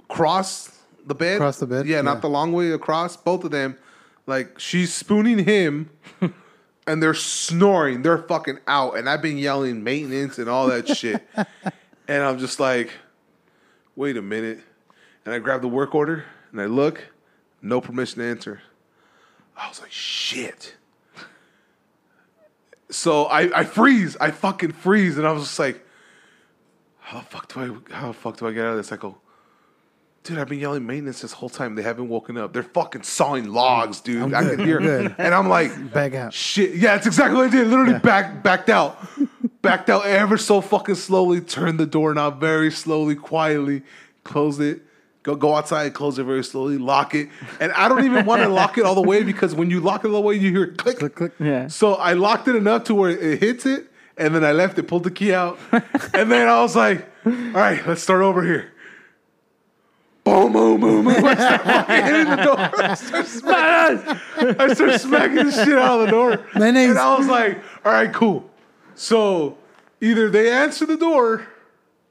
cross the bed, Across the bed? yeah, Yeah. not the long way across. Both of them, like she's spooning him. And they're snoring. They're fucking out. And I've been yelling maintenance and all that shit. And I'm just like, wait a minute. And I grab the work order and I look, no permission to enter. I was like, shit. So I, I freeze. I fucking freeze. And I was just like, how the fuck do I how the fuck do I get out of this? I go, dude, I've been yelling maintenance this whole time. They haven't woken up. They're fucking sawing logs, dude. I'm I good, can hear good. And I'm like, Back out. Shit. Yeah, it's exactly what I did. Literally back backed out. backed out ever so fucking slowly, turned the doorknob very slowly, quietly, closed it. Go go outside, close it very slowly, lock it. And I don't even want to lock it all the way because when you lock it all the way, you hear click. Click, click. Yeah. So I locked it enough to where it hits it, and then I left it, pulled the key out, and then I was like, all right, let's start over here. Boom, boom, boom, boom. I start fucking hitting the door. I start smacking, I start smacking the shit out of the door. Mayonnaise. And I was like, all right, cool. So either they answer the door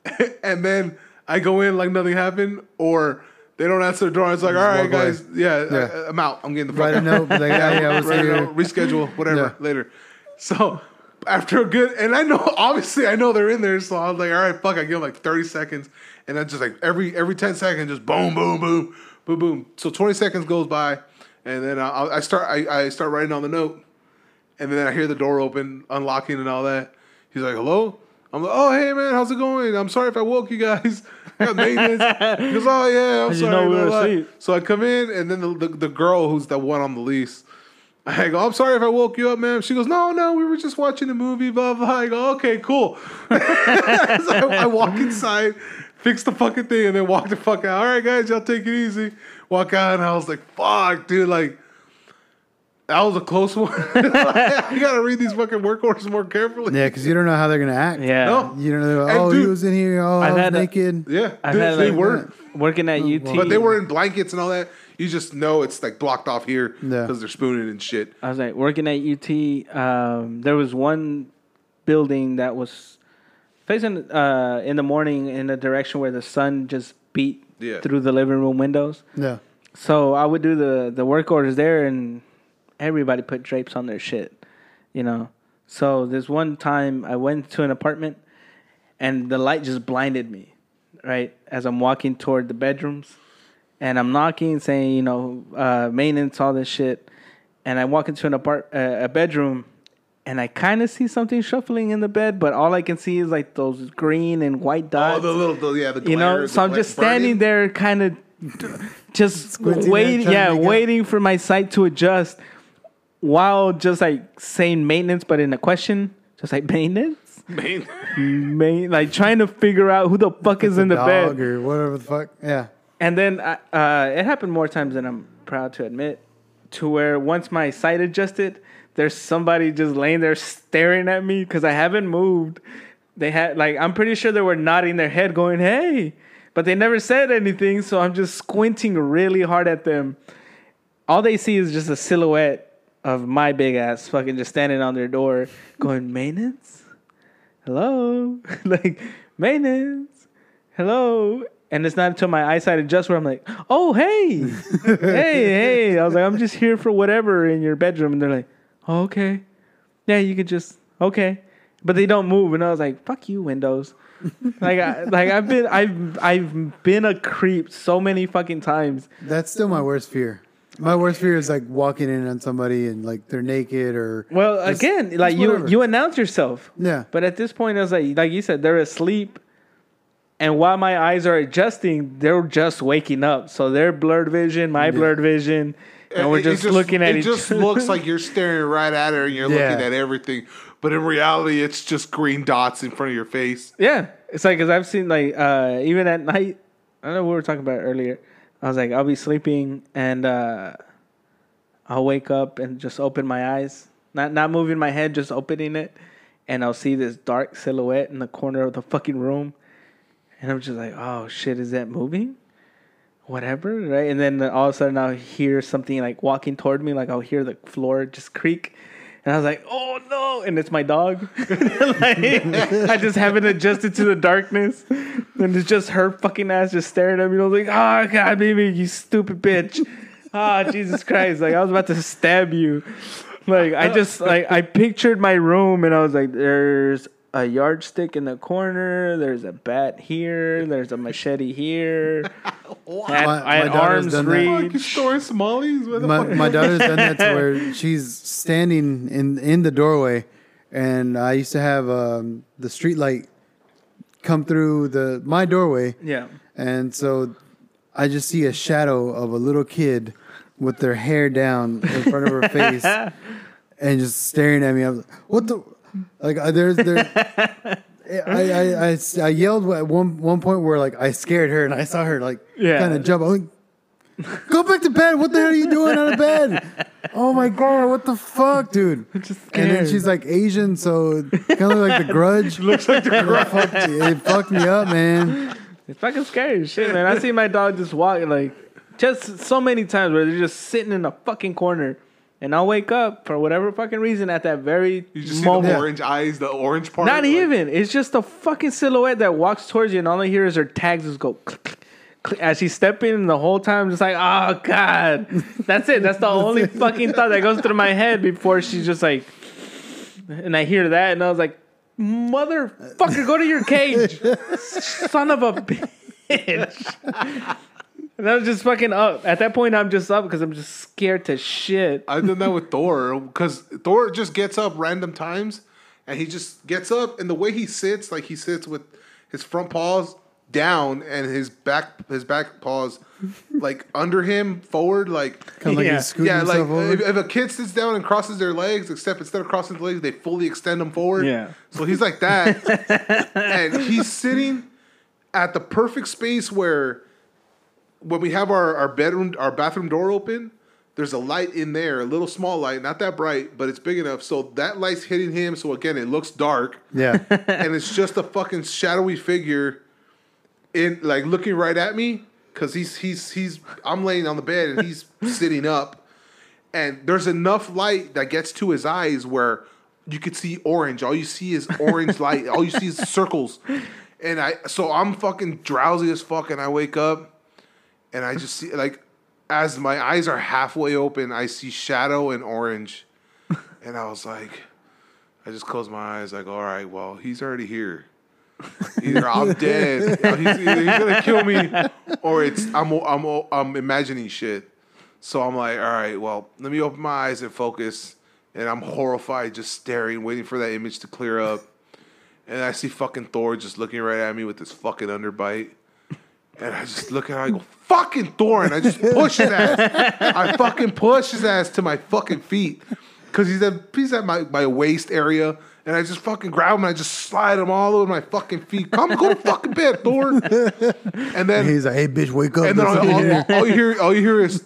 and then I go in like nothing happened, or they don't answer the door. I was like, all right, walk away. guys, yeah, Yeah. I, am out. I'm getting the fuck Write a out. note. be Like, yeah, yeah, I was Right, here. no, reschedule, whatever, later. So after a good, and I know, obviously, I know they're in there, so I was like, all right, fuck, I give them like 30 seconds, and then just like every every 10 seconds, just boom, boom, boom, boom, boom. So 20 seconds goes by, and then I, I start I, I start writing on the note, and then I hear the door open, unlocking, and all that. He's like, hello. I'm like, oh hey man, how's it going? I'm sorry if I woke you guys. I got maintenance. He goes, oh yeah, I'm you sorry. know we? So I come in, and then the, the, the girl who's the one on the lease, I go, I'm sorry if I woke you up, ma'am. She goes, No, no, we were just watching a movie, blah, blah. I go, Okay, cool. so I, I walk inside, fix the fucking thing, and then walk the fuck out. All right, guys, y'all take it easy. Walk out, and I was like, Fuck, dude, like, that was a close one. you gotta read these fucking work orders more carefully. Yeah, because you don't know how they're gonna act. Yeah. No. You don't know. And Oh, he was in here. Oh, I've I was had a- naked. Yeah, I've they, had, they like, were. working at UT. But they were in blankets and all that. You just know it's like blocked off here Yeah. because they're spooning and shit. I was like working at UT. Um, there was one building that was facing uh, in the morning in a direction where the sun just beat Yeah. through the living room windows. Yeah. So I would do the the work orders there, and everybody put drapes on their shit, you know. So this one time I went to an apartment and the light just blinded me, right? As I'm walking toward the bedrooms and I'm knocking saying, you know, uh, maintenance, all this shit. And I walk into an apart uh, a bedroom and I kind of see something shuffling in the bed, but all I can see is like those green and white dots. Oh, the little, the, yeah, the you know, glare, so I'm just standing burning. there, kind of just Squinting waiting, and trying to yeah, waiting for my sight to adjust, while just like saying maintenance, but in a question, just like maintenance, Man. main, like trying to figure out who the fuck is in the dog bed. or whatever the fuck. Yeah. And then uh, it happened more times than I'm proud to admit. To where once my sight adjusted, there's somebody just laying there staring at me because I haven't moved. They had like I'm pretty sure they were nodding their head, going "Hey," but they never said anything. So I'm just squinting really hard at them. All they see is just a silhouette of my big ass fucking just standing on their door, going maintenance. Hello, like maintenance hello. And it's not until my eyesight adjusts where I'm like, oh, hey, hey, hey. I was like, I'm just here for whatever in your bedroom. And they're like, oh, okay. Yeah, you could just, okay. But they don't move. And I was like, fuck you, Windows. like, I, like I've been, I've, I've been a creep so many fucking times. That's still my worst fear. My worst fear is like walking in on somebody and like they're naked or Well, Just- again, like you, whatever. you announce yourself. yeah. But at this point, I was like, like you said, they're asleep. And while my eyes are adjusting, they're just waking up. So their blurred vision, my blurred vision, and we're it just, looking at it each just looks like you're staring right at her and you're Yeah. looking at everything. But in reality, it's just green dots in front of your face. yeah, it's like because I've seen like uh, even at night. I don't know what we were talking about earlier. I was like, I'll be sleeping and uh, I'll wake up and just open my eyes, not not moving my head, just opening it, and I'll see this dark silhouette in the corner of the fucking room, and I'm just like, oh shit, is that moving? Whatever, right? And then all of a sudden I'll hear something like walking toward me, like I'll hear the floor just creak. And I was like, "Oh no!" And it's my dog. like, I just haven't adjusted to the darkness, and it's just her fucking ass just staring at me. I was like, "Oh god, baby, you stupid bitch!" Ah, Jesus Christ! Like I was about to stab you. Like I just like I pictured my room, and I was like, "There's a yardstick in the corner. There's a bat here. There's a machete here. At, My- at my daughter's arm's that. Fuck, reach." you storing Somalis? My, my daughter's done that to where she's standing in in the doorway, and I used to have um, the street light come through the my doorway, Yeah. and so I just see a shadow of a little kid with their hair down in front of her face, and just staring at me. I was like, "What the?" Like uh, there's there. I, I, I, I yelled at one one point where like I scared her and I saw her like Yeah. kind of jump. I'm like, Go back to bed. What the hell are you doing out of bed? Oh my god, what the fuck, dude? And then she's like Asian, so kind of like the grudge. Looks like the grudge. It fucked, it fucked me up, man. It's fucking scary as shit, man. I see my dog just walking like just so many times where they're just sitting in a fucking corner. And I'll wake up for whatever fucking reason at that very You just see the orange eyes, the orange part. Not like- even. It's just a fucking silhouette that walks towards you, and all I hear is her tags just go click, click, click, as she's stepping. And the whole time, just like, oh god, that's it. That's the only fucking thought that goes through my head before she's just like. And I hear that, and I was like, motherfucker, go to your cage, son of a bitch. And I was just fucking up. At that point, I'm just up because I'm just scared to shit. I've done that with Thor because Thor just gets up random times, and he just gets up, and the way he sits, like he sits with his front paws down and his back his back paws like under him forward, like Kind of like Yeah. he's scooting yeah, like over. if, if a kid sits down and crosses their legs, except instead of crossing the legs, they fully extend them forward. Yeah. So he's like that, and he's sitting at the perfect space where when we have our, our bedroom our bathroom door open, there's a light in there, a little small light, not that bright, but it's big enough. So that light's hitting him. So again, it looks dark, yeah, and it's just a fucking shadowy figure in like looking right at me because he's he's he's I'm laying on the bed and he's sitting up, and there's enough light that gets to his eyes where you could see orange. All you see is orange light. All you see is circles, and I so I'm fucking drowsy as fuck, and I wake up, and I just see like as my eyes are halfway open, I see shadow and orange, and I was like. I just close my eyes. Like, all right, well, he's already here. Either I'm dead, he's, either he's gonna kill me, or it's I'm I'm I'm imagining shit. So I'm like, all right, well, let me open my eyes and focus. And I'm horrified, just staring, waiting for that image to clear up. And I see fucking Thor just looking right at me with this fucking underbite. And I just look at him, I go, fucking Thor, and I just push his ass. I fucking push his ass to my fucking feet. Cause he's at he's at my, my waist area. And I just fucking grab him and I just slide him all over my fucking feet. Come go to fucking bed, Thor. And then He's like, "Hey, bitch, wake up!" and then all, all, all- all you hear, all you hear is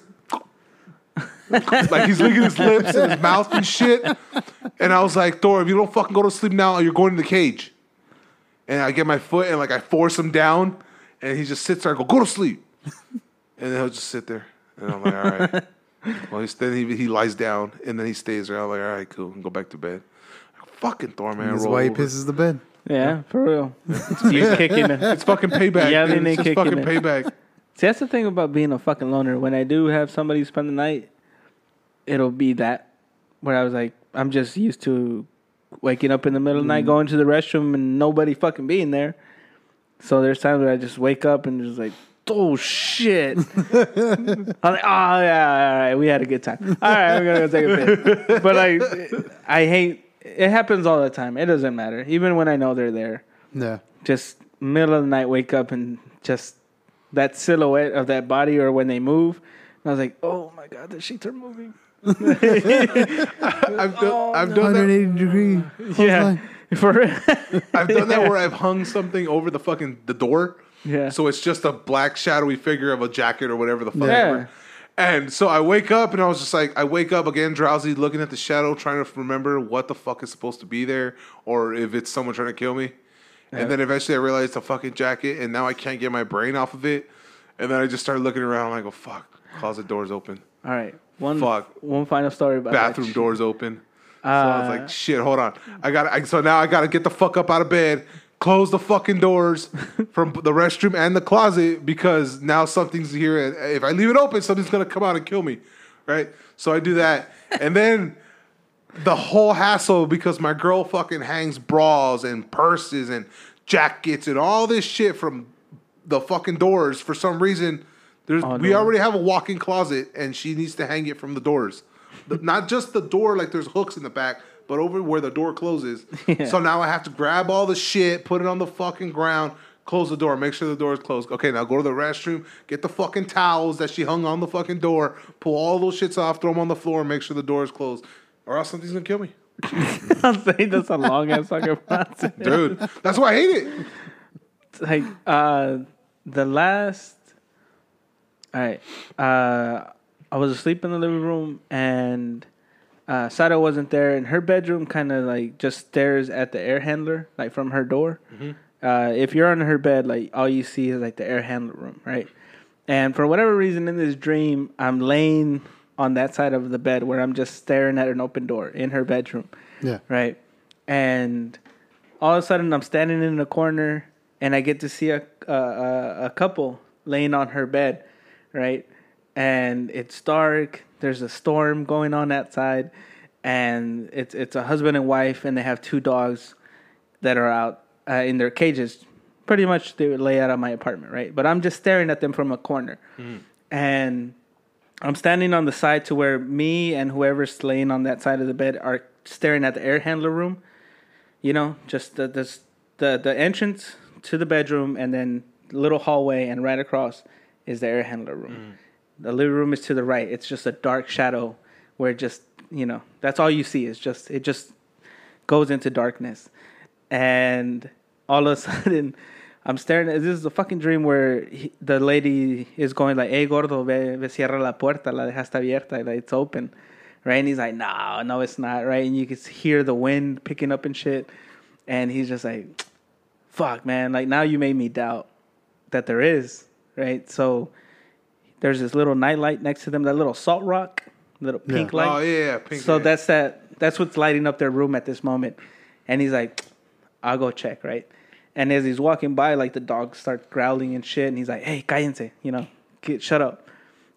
like he's licking his lips and his mouth and shit. And I was like, Thor, if you don't fucking go to sleep now, you're going to the cage. And I get my foot and like I force him down, and he just sits there. I go, go to sleep, and then he'll just sit there. And I'm like, all right. Well, he's, then he, he lies down, and then he stays there. I'm like, all right, cool, and go back to bed. Fucking Thor, man. That's roll why he over. pisses the bed. Yeah, for real. you kicking it. It's fucking payback. Yeah, man. they it's just kicking fucking it. payback. See, that's the thing about being a fucking loner. When I do have somebody spend the night, it'll be that where I was like, I'm just used to waking up in the middle of the night, mm. going to the restroom, and nobody fucking being there. So there's times where I just wake up and just like, oh shit. I'm like, oh yeah, all right, we had a good time. All right, I'm gonna go take a piss. But like, I hate. It happens all the time. It doesn't matter, even when I know they're there Yeah. just middle of the night wake up and just that silhouette of that body or when they move. And I was like, oh my god, the sheets are moving. I've done, oh, I've done that 180 degree. Yeah, for. I've done that where I've hung something over the fucking the door. Yeah. So it's just a black shadowy figure of a jacket or whatever the fuck. Yeah. And so I wake up and I was just like, I wake up again drowsy, looking at the shadow, trying to remember what the fuck is supposed to be there, or if it's someone trying to kill me. And then eventually I realized it's a fucking jacket, and now I can't get my brain off of it. And then I just started looking around, like, oh fuck, closet doors open, All right, one Fuck. one final story about bathroom doors open. So I was like, uh, shit, hold on. I got I, so now I got to get the fuck up out of bed, close the fucking doors from the restroom and the closet because now something's here. And if I leave it open, something's gonna come out and kill me, right? So I do that, and then the whole hassle because my girl fucking hangs bras and purses and jackets and all this shit from the fucking doors for some reason. There's Oh, we already have a walk-in closet and she needs to hang it from the doors. The- not just the door like there's hooks in the back, but over where the door closes. Yeah. So now I have to grab all the shit, put it on the fucking ground, close the door, make sure the door is closed. Okay, now go to the restroom, get the fucking towels that she hung on the fucking door, pull all those shits off, throw them on the floor, and make sure the door is closed. Or else something's gonna kill me. I'm saying that's a long ass fucking process. Dude, that's why I hate it. like uh the last all right uh i was asleep in the living room and uh Sada wasn't there and her bedroom kind of like just stares at the air handler like from her door uh if you're on her bed like all you see is like the air handler room right and for whatever reason in this dream i'm laying on that side of the bed where i'm just staring at an open door in her bedroom Yeah. right? And all of a sudden, I'm standing in the corner, and I get to see a a, a, a couple laying on her bed, right? And it's dark. There's a storm going on outside, and it's it's a husband and wife, and they have two dogs that are out uh, in their cages. Pretty much, they would lay out of my apartment, right? But I'm just staring at them from a corner, and I'm standing on the side to where me and whoever's laying on that side of the bed are staring at the air handler room. You know, just the this, the the entrance to the bedroom and then little hallway and right across is the air handler room. The living room is to the right. It's just a dark shadow where just you know that's all you see is just it just goes into darkness, and all of a sudden. I'm staring at this is a fucking dream where he, the lady is going like, "Hey gordo, ve, ve cierra la puerta, la dejaste abierta, like it's open." Right? And he's like, "No, no it's not." Right? And you can hear the wind picking up and shit. And he's just like, "Fuck, man, like now you made me doubt that there is." Right? So there's this little nightlight next to them, that little salt rock, little pink light. Oh yeah, yeah, pink. So yeah. that's that. That's what's lighting up their room at this moment. And he's like, "I'll go check." Right. And as he's walking by, like the dogs start growling and shit. And he's like, "Hey, cállense," you know, get shut up.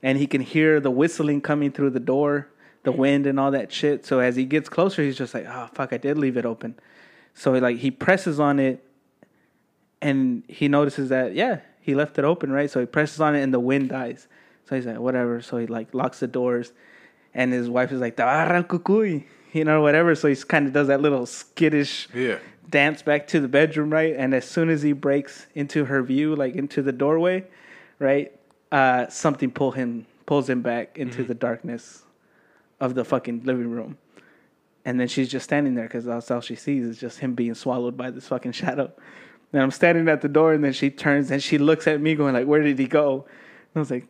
And he can hear the whistling coming through the door, the wind and all that shit. So as he gets closer, he's just like, oh fuck, I did leave it open. So he, like he presses on it, and he notices that yeah, he left it open, right? So he presses on it, and the wind dies. So he's like, whatever. So he like locks the doors, and his wife is like, "Tabarra cucuy," you know, whatever. So he kind of does that little skittish Yeah. dance back to the bedroom, right? And as soon as he breaks into her view, like into the doorway, right, uh, something pull him pulls him back into the darkness of the fucking living room. And then she's just standing there because that's all she sees is just him being swallowed by this fucking shadow. And I'm standing at the door, and then she turns and she looks at me, going like, "Where did he go?" And I was like,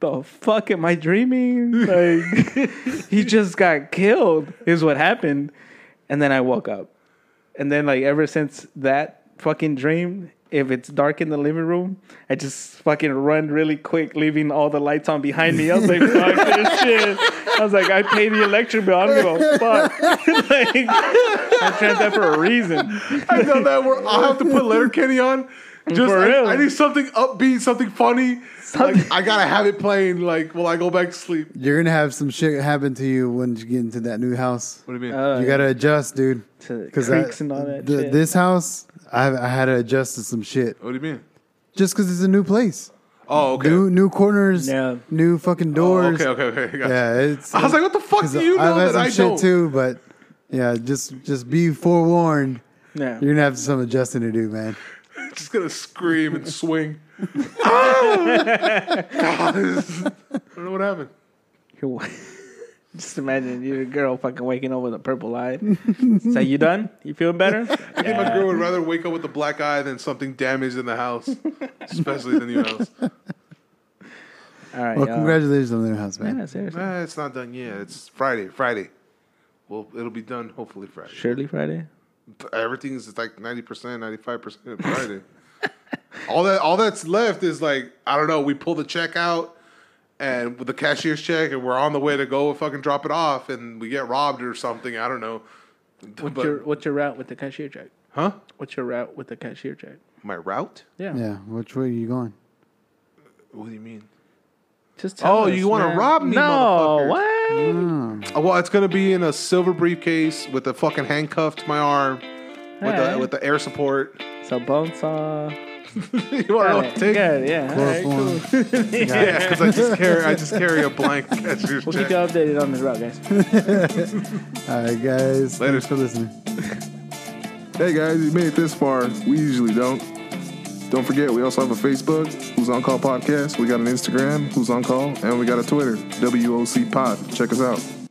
"The fuck am I dreaming? Like, he just got killed." Is what happened. And then I woke up. And then like ever since that fucking dream, if it's dark in the living room, I just fucking run really quick, leaving all the lights on behind me. I was like, fuck this shit. I was like, I pay the electric bill. I don't give a fuck. like, I tried that for a reason. I know that where I'll have to put Letterkenny on. Just For I, real. I need something upbeat, something funny. Something- Like I gotta have it playing like while I go back to sleep. You're gonna have some shit happen to you when you get into that new house. What do you mean? Uh, You gotta adjust, dude. to the Because creaks and all that the, shit. this house, I, I had to adjust to some shit what do you mean? just because it's a new place. Oh, okay. New new corners, Yeah. new fucking Oh, doors. okay, okay, okay. Gotcha. Yeah, it's. I was like, what the fuck 'cause do you know I've had that some I shit don't? too, but yeah, just just be forewarned. yeah. You're gonna have some adjusting to do, man. Just gonna scream and swing. Ah! God, I don't know what happened. You're- Just imagine you're a girl fucking waking up with a purple eye. so you done? You feeling better? I think my girl would rather wake up with a black eye than something damaged in the house, especially the new house. All right. Well, y'all. congratulations on the new house, man. Yeah, seriously. Nah, it's not done yet. It's Friday. Friday. Well, it'll be done hopefully Friday. Surely Friday. Everything's like ninety percent, ninety five percent Friday. all that, all that's left is like I don't know. We pull the check out, and with the cashier's check, and we're on the way to go and fucking drop it off, and we get robbed or something. I don't know. What's But- your What's your route with the cashier check? huh? What's your route with the cashier check? My route? Yeah. Yeah, which way are you going? What do you mean? Just tell Oh, us, you wanna rob me, No. motherfuckers. What? Oh, well, it's gonna be in a silver briefcase with a fucking handcuff to my arm, with Alright. the with the air support. So bone saw. you want to know Got what it. to take? Good, yeah. All right, Chloroform. cool. Yeah, because I just carry I just carry a blank cashier's We'll keep you updated on this route, guys. All right, guys. Later. Thanks for listening. Hey guys, you made it this far. We usually don't. Don't forget, we also have a Facebook, Who's On Call Podcast. We got an Instagram, Who's On Call, and we got a Twitter, WOC Pod. Check us out.